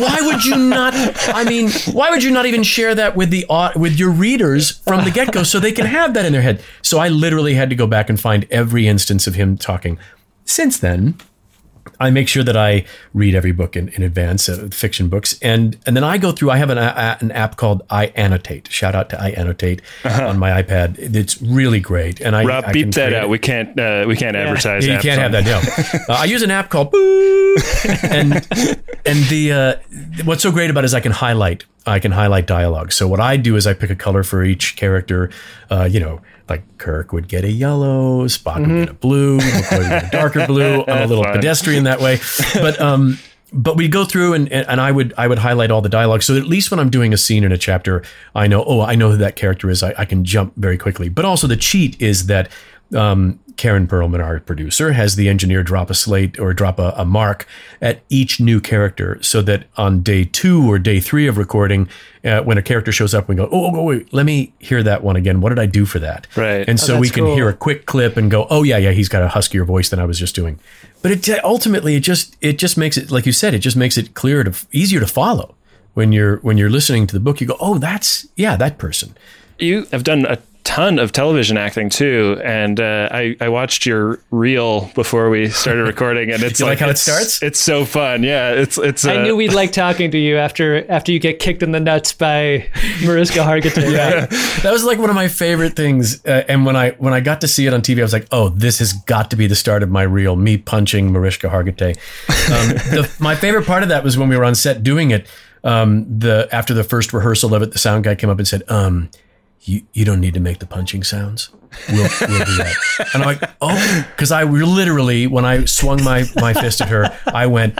why would you not, I mean, why would you not even share that with the, with your readers from the get go so they can have that in their head? So I literally had to go back and find every instance of him talking. Since then, I make sure that I read every book in, in advance, uh, fiction books, and and then I go through. I have an, a, an app called I Annotate. Shout out to iAnnotate on my iPad. It's really great. And I Uh-huh. Rob, I beep can that create out. it. We can't. Uh, we can't advertise. Yeah, you apps can't on- have that. No, [LAUGHS] uh, I use an app called Boo, and and the uh, what's so great about it is I can highlight. I can highlight dialogue. So what I do is I pick a color for each character. Uh, you know, like Kirk would get a yellow, Spock would get a blue, McCoy would get a darker [LAUGHS] blue. I'm a little Fun. pedestrian that way, but um. But we go through and, and I would I would highlight all the dialogue so at least when I'm doing a scene in a chapter I know oh I know who that character is I, I can jump very quickly. But also the cheat is that um, Karen Perlman, our producer, has the engineer drop a slate or drop a, a mark at each new character so that on day two or day three of recording, uh, when a character shows up, we go, oh, oh, wait, let me hear that one again. What did I do for that? Right. And so Oh, we can cool. hear a quick clip and go, oh, yeah, yeah, he's got a huskier voice than I was just doing. But it ultimately, it just it just makes it, like you said, it just makes it clearer to easier to follow when you're when you're listening to the book. You go, oh, that's yeah, that person. You have done a ton of television acting too, and uh, I I watched your reel before we started recording, and [LAUGHS] it's You like how it it's- starts? It's so fun. Yeah, it's it's. I uh, knew we'd like talking to you after after you get kicked in the nuts by Mariska Hargitay. [LAUGHS] Right? that was like one of my favorite things. Uh, and when I when I got to see it on TV, I was like, "Oh, this has got to be the start of my reel." Me punching Mariska Hargitay. Um, the, my favorite part of that was when we were on set doing it. Um, the after the first rehearsal of it, the sound guy came up and said, um, "You you don't need to make the punching sounds. We'll, we'll do that." And I'm like, "Oh," because I literally when I swung my my fist at her, I went.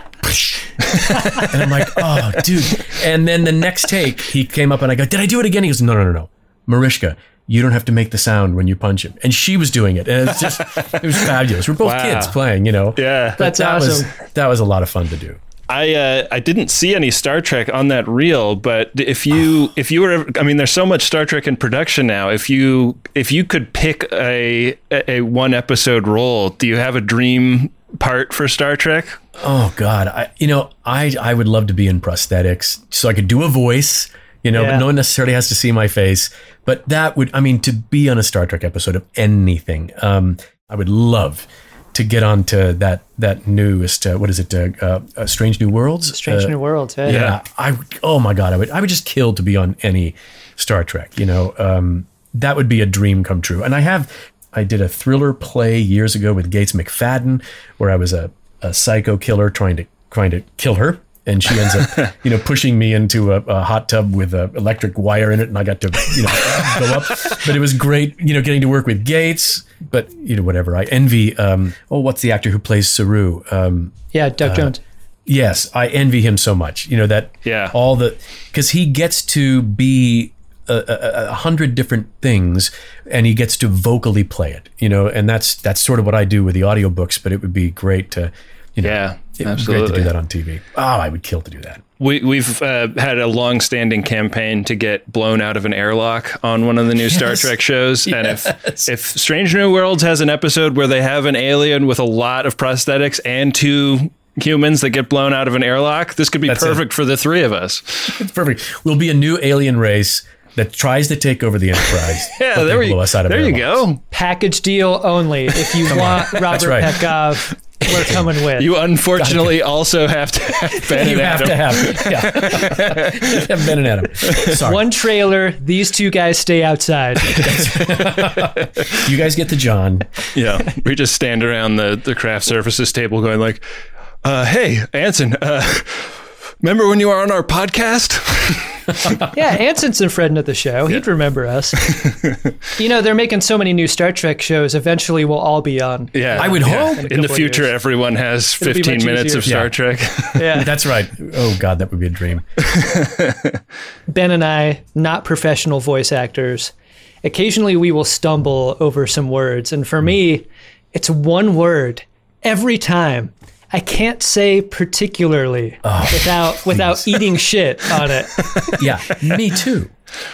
And I'm like, oh, dude. And then the next take, he came up and I go, did I do it again? He goes, no, no, no, no. Mariska, you don't have to make the sound when you punch him. And she was doing it. And it's just, it was fabulous. We're both Wow. kids playing, you know. Yeah. But That's that awesome. Was, that was a lot of fun to do. I uh, I didn't see any Star Trek on that reel, but if you [SIGHS] if you were I mean there's so much Star Trek in production now. If you if you could pick a a one episode role, do you have a dream part for Star Trek? Oh God, I you know I I would love to be in prosthetics so I could do a voice, you know, Yeah. but no one necessarily has to see my face. But that would I mean to be on a Star Trek episode of anything, um, I would love to get onto that that newest uh, what is it, uh, uh, uh, Strange New Worlds, Strange Uh, New Worlds. Yeah. yeah, I oh my god, I would I would just kill to be on any Star Trek. You know, um, that would be a dream come true. And I have I did a thriller play years ago with Gates McFadden where I was a, a psycho killer trying to trying to kill her. And she ends up, [LAUGHS] you know, pushing me into a, a hot tub with an electric wire in it, and I got to, you know, [LAUGHS] go up. But it was great, you know, getting to work with Gates. But you know, whatever. I envy. Um, oh, what's the actor who plays Saru? Um, Yeah, Doug Jones. Yes, I envy him so much. You know that Yeah. all the because he gets to be a, a, a hundred different things, and he gets to vocally play it. You know, and that's that's sort of what I do with the audiobooks. But it would be great to, you know, Yeah, it would be great to absolutely. do that on TV. Oh, I would kill to do that. We, we've uh, had a long-standing campaign to get blown out of an airlock on one of the new Star [LAUGHS] Trek shows, and if if Strange New Worlds has an episode where they have an alien with a lot of prosthetics and two humans that get blown out of an airlock, this could be That's it. perfect for the three of us. It's perfect. We'll be a new alien race that tries to take over the Enterprise. [LAUGHS] Yeah, but they there, blow you, us out of there you go. Package deal only. If you want Robert right. Petkoff, we're [LAUGHS] coming with. You unfortunately also have to have [LAUGHS] Ben You and have Adam. to have, yeah, [LAUGHS] have Ben and Adam. Sorry, One trailer. These two guys stay outside. you guys get the John. Yeah, we just stand around the the craft services table, going like, uh, "Hey, Anson, uh, remember when you were on our podcast?" [LAUGHS] Yeah, Anson's a friend of the show. He'd remember us. [LAUGHS] you know, they're making so many new Star Trek shows. Eventually, we'll all be on. Yeah, I would yeah. hope. In In the future, years. everyone has It'll 15 minutes easier. of Star Yeah. Trek. [LAUGHS] Yeah. That's right. Oh God, that would be a dream. Ben and I, not professional voice actors, occasionally we will stumble over some words. And for hmm. me, it's one word every time. I can't say particularly without without [LAUGHS] eating shit on it. Yeah, me too.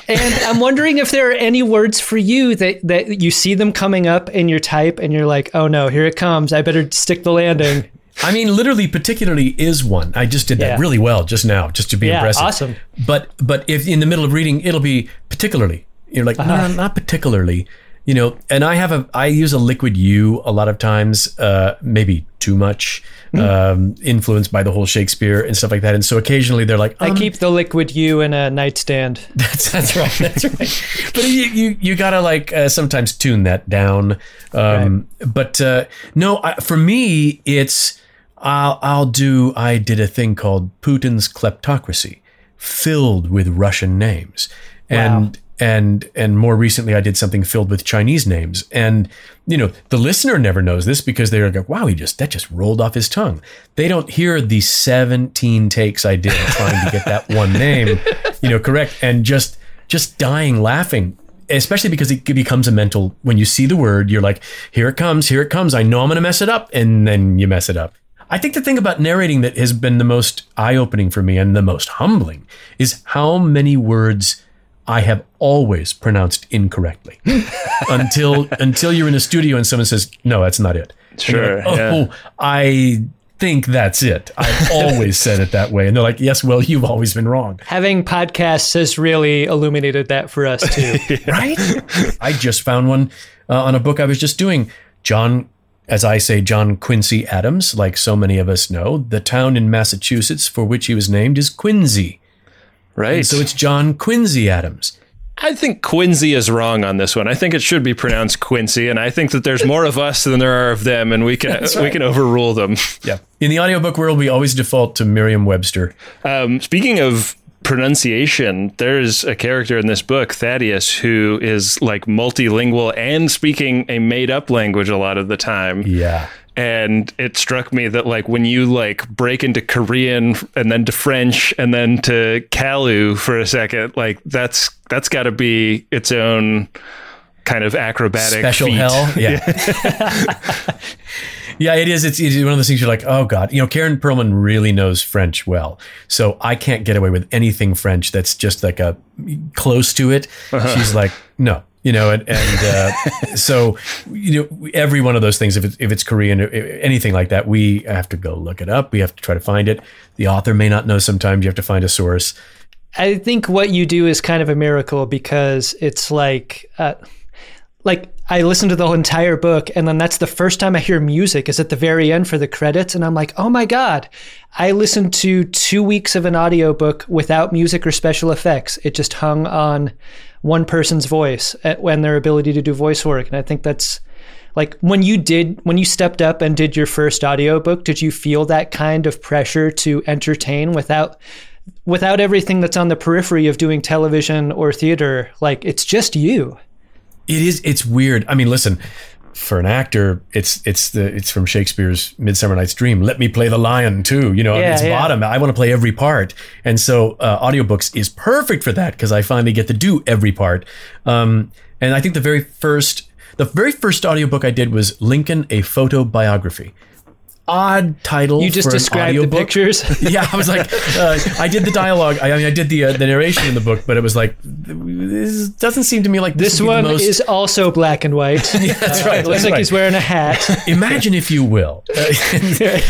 And I'm wondering if there are any words for you that, that you see them coming up in your type and you're like, oh no, here it comes. I better stick the landing. I mean, literally, particularly is one. I just did that Yeah. really well just now, just to be Yeah, impressive. awesome. But but if in the middle of reading, it'll be particularly. You're like, Uh-huh. no, not particularly. You know, and I have a I use a liquid U a lot of times, uh, maybe too much, Hmm. um, influenced by the whole Shakespeare and stuff like that. And so occasionally they're like, I um, keep the liquid U in a nightstand. [LAUGHS] That's, that's right. That's right. But you you, you gotta like uh, sometimes tune that down. Um, But uh, no, I, for me, it's I'll I'll do. I did a thing called Putin's kleptocracy, filled with Russian names, and and and more recently, I did something filled with Chinese names. And you know, the listener never knows this because they're like, "Wow, he just that just rolled off his tongue." They don't hear the seventeen takes I did trying to get that one name, you know, correct, and just just dying laughing. Especially because it becomes a mental. When you see the word, you're like, "Here it comes! Here it comes! I know I'm going to mess it up," and then you mess it up. I think the thing about narrating that has been the most eye-opening for me and the most humbling is how many words I have always pronounced incorrectly [LAUGHS] until until you're in a studio and someone says, "No, that's not it." Sure, like, oh, yeah. I think that's it. I've [LAUGHS] always said it that way, and they're like, "Yes, well, you've always been wrong." Having podcasts has really illuminated that for us too. [LAUGHS] right? I just found one uh, on a book I was just doing. John, as I say, John Quincy Adams, like so many of us know, the town in Massachusetts for which he was named is Quincy. Right. So it's John Quincy Adams. I think Quincy is wrong on this one. I think it should be pronounced Quincy, and I think that there's more of us than there are of them, and we can we can overrule them. Yeah. In the audiobook world, we always default to Merriam-Webster. Um, speaking of pronunciation, there's a character in this book, Thaddeus, who is like multilingual and speaking a made-up language a lot of the time. Yeah. And it struck me that like when you like break into Korean and then to French and then to Kalu for a second, like that's that's got to be its own kind of acrobatic Special feat. hell. [LAUGHS] Yeah. [LAUGHS] yeah, it is. It's, it's one of those things you're like, oh God. You know, Karen Perlman really knows French well. So I can't get away with anything French that's just like a close to it. Uh-huh. She's like, no. You know, and, and uh, [LAUGHS] so you know every one of those things. If it's if it's Korean, or anything like that, we have to go look it up. We have to try to find it. The author may not know. Sometimes you have to find a source. I think what you do is kind of a miracle because it's like, uh, like I listened to the whole entire book, and then that's the first time I hear music is at the very end for the credits, and I'm like, oh my god, I listened to two weeks of an audiobook without music or special effects. It just hung on one person's voice eh, at, when their ability to do voice work, and I think that's like when you did when you stepped up and did your first audiobook, did you feel that kind of pressure to entertain without without everything that's on the periphery of doing television or theater? Like it's just you. It is. It's weird. I mean, listen. For an actor, it's it's the it's from Shakespeare's Midsummer Night's Dream. Let me play the lion too. You know, Yeah, it's yeah. bottom. I want to play every part, and so uh, audiobooks is perfect for that because I finally get to do every part. Um, and I think the very first the very first audiobook I did was Lincoln: A Photo Biography. Odd title. You just described the pictures. [LAUGHS] yeah, I was like, uh, I did the dialogue. I, I mean, I did the uh, the narration in the book, but it was like, this doesn't seem to me like this, This one most, is also black and white. [LAUGHS] That's right. It looks that's like right. he's wearing a hat. [LAUGHS] Imagine if you will. Uh,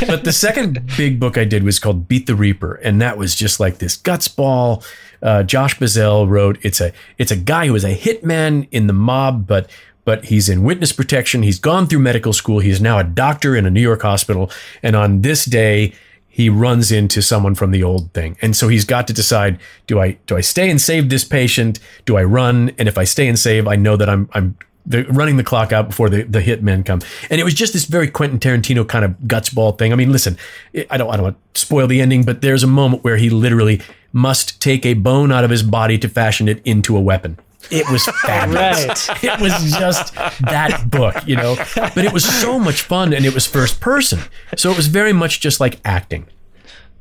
but the second big book I did was called Beat the Reaper, and that was just like this guts ball. Uh, Josh Bazell wrote. It's a it's a guy who is a hitman in the mob, but but he's in witness protection. He's gone through medical school. He's now a doctor in a New York hospital, and on this day. He runs into someone from the old thing, and so he's got to decide: do I do I stay and save this patient? Do I run? And if I stay and save, I know that I'm I'm the, running the clock out before the, the hitmen come. And it was just this very Quentin Tarantino kind of gutsball thing. I mean, listen, I don't, I don't want to spoil the ending, but there's a moment where he literally must take a bone out of his body to fashion it into a weapon. It was [LAUGHS] fabulous. Right. It was just that book, you know. But it was so much fun and it was first person. So it was very much just like acting.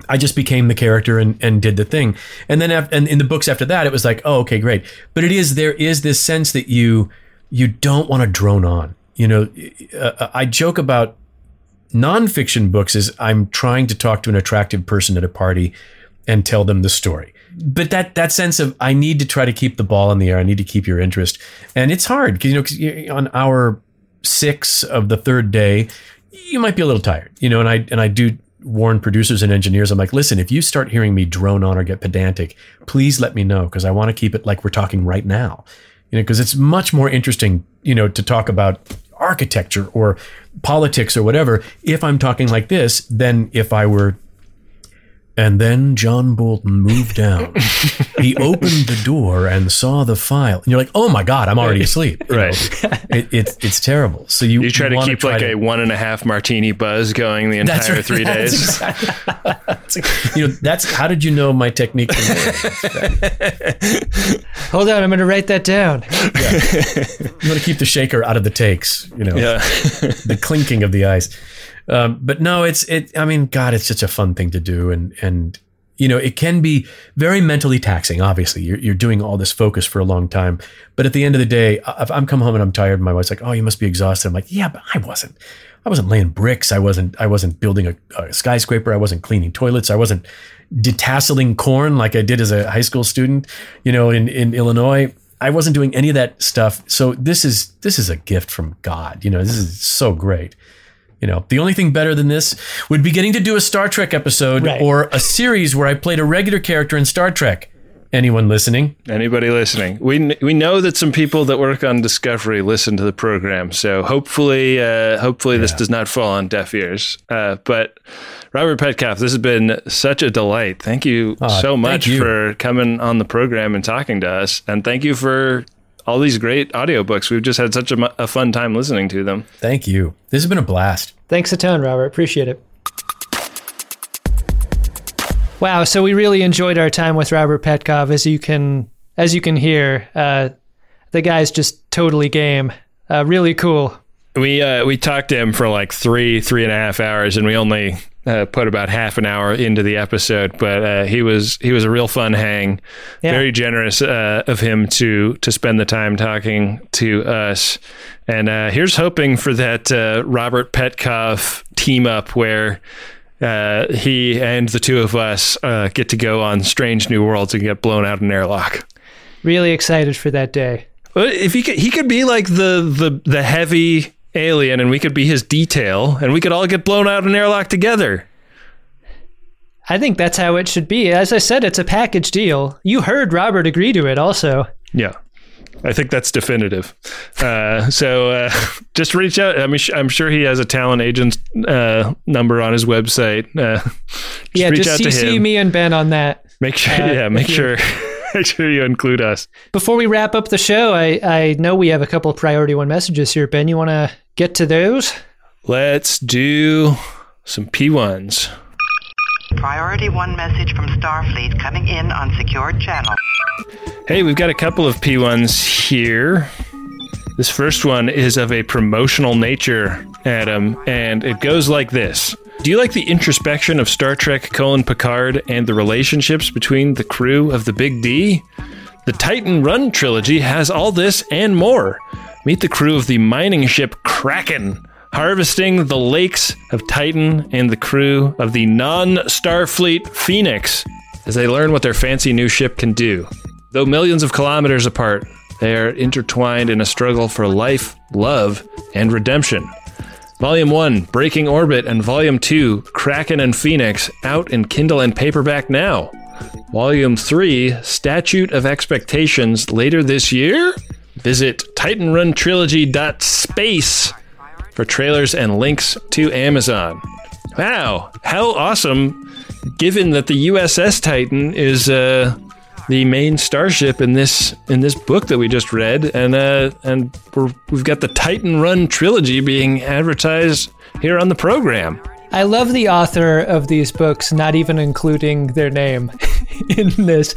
I just became the character and, and did the thing. And then af- and in the books after that, it was like, oh, okay, great. But it is there is this sense that you you don't want to drone on. You know, uh, I joke about nonfiction books is I'm trying to talk to an attractive person at a party and tell them the story. But that that sense of I need to try to keep the ball in the air. I need to keep your interest, and it's hard because you know on hour six of the third day, you might be a little tired. You know, and I and I do warn producers and engineers. I'm like, listen, if you start hearing me drone on or get pedantic, please let me know because I want to keep it like we're talking right now. You know, because it's much more interesting, you know, to talk about architecture or politics or whatever if I'm talking like this than if I were. And then John Bolton moved down. [LAUGHS] he opened the door and saw the file. And you're like, oh my God, I'm already asleep. You Right. [LAUGHS] it, it's it's terrible. So you, You try to wanna keep like to- a one and a half martini buzz going the entire right. three That's days. exactly- [LAUGHS] that's you know, that's how did you know my technique? Hold on, I'm going to write that down. You want to keep the shaker out of the takes, you know, Yeah. the clinking of the ice. Um, but no, it's it. I mean, God, it's such a fun thing to do, and and you know, it can be very mentally taxing. Obviously, you're you're doing all this focus for a long time, but at the end of the day, if I'm come home and I'm tired, my wife's like, "Oh, you must be exhausted." I'm like, "Yeah, but I wasn't. I wasn't laying bricks. I wasn't. I wasn't building a, a skyscraper. I wasn't cleaning toilets. I wasn't detasseling corn like I did as a high school student. You know, in in Illinois." I wasn't doing any of that stuff. So this is this is a gift from God. You know, this is so great. You know, the only thing better than this would be getting to do a Star Trek episode Right. or a series where I played a regular character in Star Trek. Anyone listening? Anybody listening? We we know that some people that work on Discovery listen to the program, so hopefully, uh, hopefully this does not fall on deaf ears. Uh, but Robert Petkoff, this has been such a delight. Thank you Aw, so much you. for coming on the program and talking to us, and thank you for all these great audiobooks. We've just had such a, a fun time listening to them. Thank you. This has been a blast. Thanks a ton, Robert. Appreciate it. Wow, so we really enjoyed our time with Robert Petkoff. As you can, as you can hear, uh, the guy's just totally game. Uh, really cool. We uh, we talked to him for like three three and a half hours, and we only uh, put about half an hour into the episode. But uh, he was he was a real fun hang. Yeah. Very generous uh, of him to to spend the time talking to us. And uh, here's hoping for that uh, Robert Petkoff team up where. Uh, he and the two of us uh, get to go on strange new worlds and get blown out in an airlock. Really excited for that day. If he could, he could be like the the the heavy alien, and we could be his detail, and we could all get blown out in an airlock together. I think that's how it should be. As I said, it's a package deal. You heard Robert agree to it also. Yeah, I think that's definitive. Uh, so uh, [LAUGHS] just reach out. I mean, sh- I'm sure he has a talent agent uh, number on his website. Uh, [LAUGHS] just yeah, reach just out to him. me and Ben on that. Make sure, uh, yeah, make sure. [LAUGHS] [LAUGHS] Make sure you include us. Before we wrap up the show, I, I know we have a couple of priority one messages here. Ben, you want to get to those? Let's do some P1s. Priority one message from Starfleet coming in on secured channel. Hey, we've got a couple of P1s here. This first one is of a promotional nature, Adam, and it goes like this. Do you like the introspection of Star Trek colon Picard and the relationships between the crew of the Big D? The Titan Run trilogy has all this and more. Meet the crew of the mining ship Kraken, harvesting the lakes of Titan and the crew of the non Starfleet Phoenix as they learn what their fancy new ship can do. Though millions of kilometers apart, they are intertwined in a struggle for life, love, and redemption. Volume 1, Breaking Orbit, and Volume 2, Kraken and Phoenix, out in Kindle and paperback now. Volume 3, Statute of Expectations, later this year? Visit TitanRunTrilogy.space for trailers and links to Amazon. Wow, how awesome! Given that the USS Titan is uh, the main starship in this in this book that we just read, and uh, and we're, we've got the Titan Run trilogy being advertised here on the program. I love the author of these books not even including their name [LAUGHS] in this.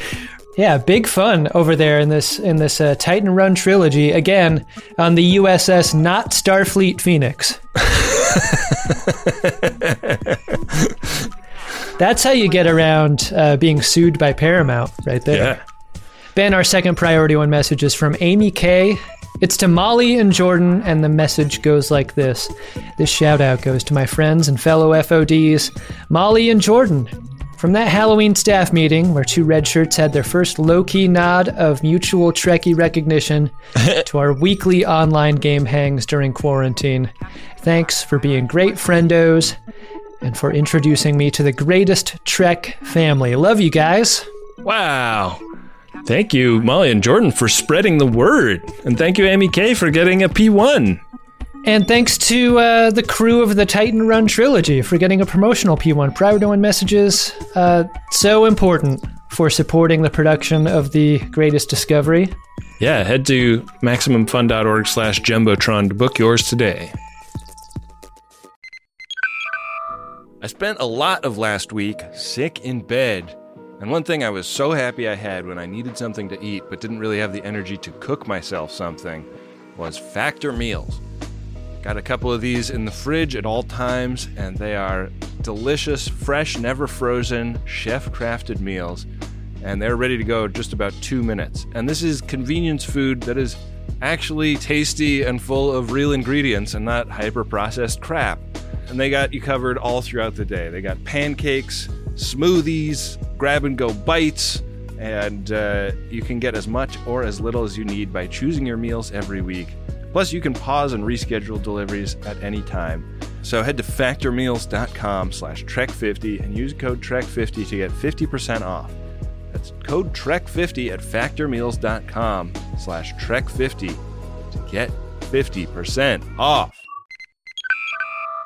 Yeah, big fun over there in this in this uh, Titan Run trilogy again on the USS not Starfleet Phoenix. [LAUGHS] That's how you get around uh, being sued by Paramount, right there. Yeah. Ben, our second priority one message is from Amy K. It's to Molly and Jordan, and the message goes like this. This shout out goes to my friends and fellow FODs, Molly and Jordan. From that Halloween staff meeting where two red shirts had their first low key nod of mutual Trekkie recognition [LAUGHS] to our weekly online game hangs during quarantine. Thanks for being great friendos and for introducing me to the greatest Trek family. Love you guys. Wow. Thank you, Molly and Jordan, for spreading the word. And thank you, Amy K, for getting a P1. And thanks to uh, the crew of the Titan Run trilogy for getting a promotional P1. Priority one messages, uh, so important for supporting the production of the greatest discovery. Yeah, head to MaximumFun.org slash Jumbotron to book yours today. I spent a lot of last week sick in bed. And one thing I was so happy I had when I needed something to eat but didn't really have the energy to cook myself something was Factor Meals. Got a couple of these in the fridge at all times, and they are delicious, fresh, never frozen, chef crafted meals. And they're ready to go just about two minutes. And this is convenience food that is actually tasty and full of real ingredients and not hyper processed crap. And they got you covered all throughout the day. They got pancakes, smoothies, grab and go bites, and uh, you can get as much or as little as you need by choosing your meals every week. Plus, you can pause and reschedule deliveries at any time. So head to factormeals.com slash trek50 and use code trek50 to get 50% off. That's code trek50 at factormeals.com slash trek50 to get 50% off.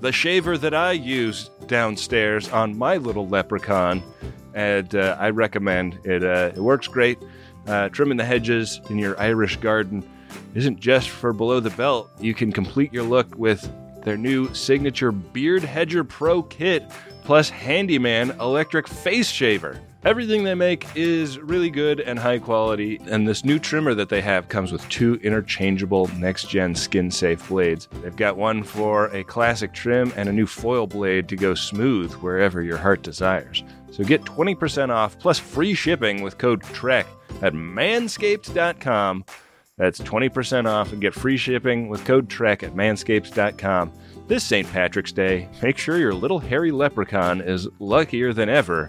the shaver that I use downstairs on my little leprechaun. And uh, I recommend it. Uh, it works great. Uh, trimming the hedges in your Irish garden isn't just for below the belt. You can complete your look with their new signature Beard Hedger Pro kit plus Handyman electric face shaver. Everything they make is really good and high quality, and this new trimmer that they have comes with two interchangeable next gen skin safe blades. They've got one for a classic trim and a new foil blade to go smooth wherever your heart desires. So get 20% off plus free shipping with code TREK at manscaped.com. That's 20% off and get free shipping with code TREK at manscaped.com. This St. Patrick's Day, make sure your little hairy leprechaun is luckier than ever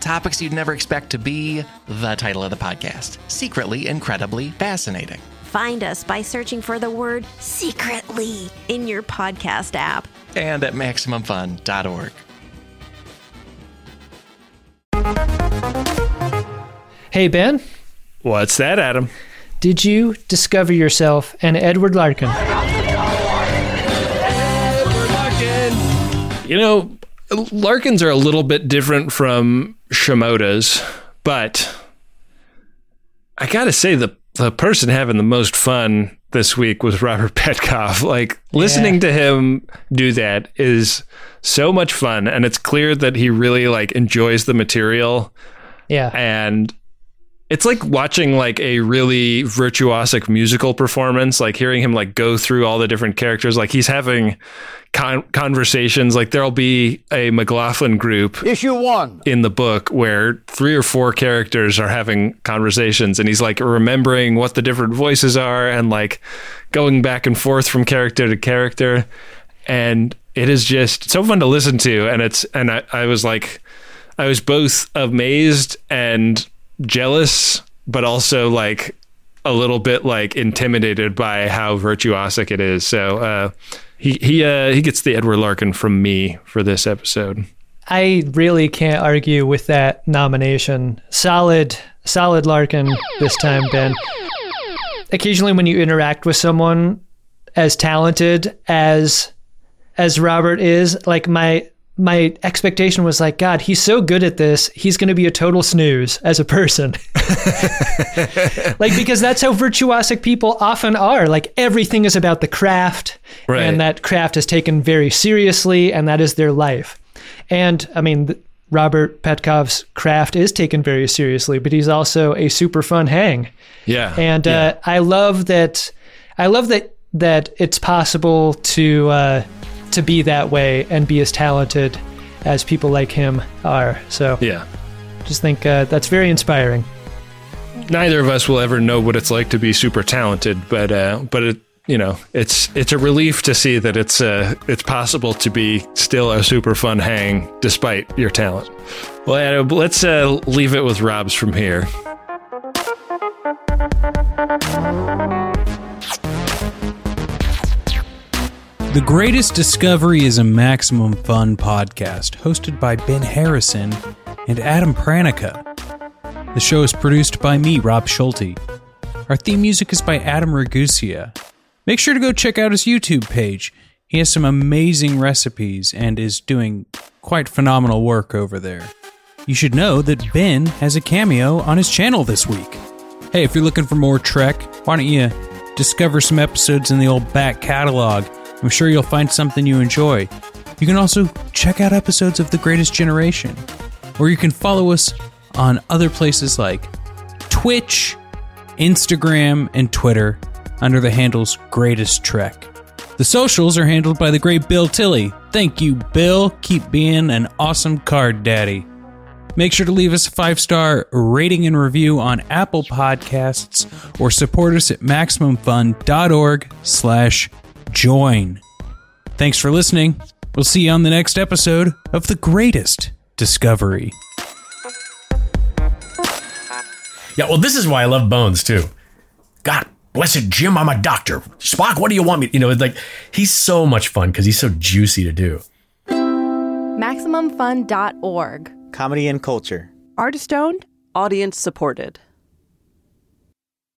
Topics you'd never expect to be the title of the podcast Secretly Incredibly Fascinating. Find us by searching for the word secretly in your podcast app and at MaximumFun.org. Hey, Ben. What's that, Adam? Did you discover yourself an Edward Larkin? You know, Larkins are a little bit different from Shimoda's, but I gotta say the the person having the most fun this week was Robert [LAUGHS] Petkoff. Like listening to him do that is so much fun, and it's clear that he really like enjoys the material. Yeah. And it's like watching like a really virtuosic musical performance, like hearing him like go through all the different characters. Like he's having con- conversations. Like there'll be a McLaughlin group Issue one. in the book where three or four characters are having conversations and he's like remembering what the different voices are and like going back and forth from character to character and it is just so fun to listen to and it's and I, I was like I was both amazed and jealous but also like a little bit like intimidated by how virtuosic it is so uh he he uh he gets the Edward Larkin from me for this episode I really can't argue with that nomination. Solid, solid Larkin this time, Ben. Occasionally, when you interact with someone as talented as as Robert is, like my my expectation was like, God, he's so good at this. He's going to be a total snooze as a person. [LAUGHS] like because that's how virtuosic people often are. Like everything is about the craft, Right. and that craft is taken very seriously, and that is their life. And I mean, th- Robert Petkoff's craft is taken very seriously, but he's also a super fun hang. yeah And uh, I love that. I love that that it's possible to uh, to be that way and be as talented as people like him are. So yeah just think uh, that's very inspiring. neither of us will ever know what it's like to be super talented, but uh, but it you know it's it's a relief to see that it's uh, it's possible to be still a super fun hang despite your talent. Well, Adam, let's uh, leave it with Rob's from here. The Greatest Discovery is a Maximum Fun podcast hosted by Ben Harrison and Adam Pranica. The show is produced by me, Rob Schulte. Our theme music is by Adam Ragusea. Make sure to go check out his YouTube page. He has some amazing recipes and is doing quite phenomenal work over there. You should know that Ben has a cameo on his channel this week. Hey, if you're looking for more Trek, why don't you discover some episodes in the old back catalog? I'm sure you'll find something you enjoy. You can also check out episodes of The Greatest Generation, or you can follow us on other places like Twitch, Instagram, and Twitter under the handles Greatest Trek. The socials are handled by the great Bill Tilley. Thank you, Bill. Keep being an awesome card daddy. Make sure to leave us a five star rating and review on Apple Podcasts or support us at MaximumFun.org slash join. Thanks for listening. We'll see you on the next episode of The Greatest Discovery. Yeah, well, this is why I love Bones too. God, Blessed Jim, I'm a doctor. Spock, what do you want me? You know, it's like he's so much fun because he's so juicy to do. MaximumFun.org. Comedy and culture. Artist owned. Audience supported.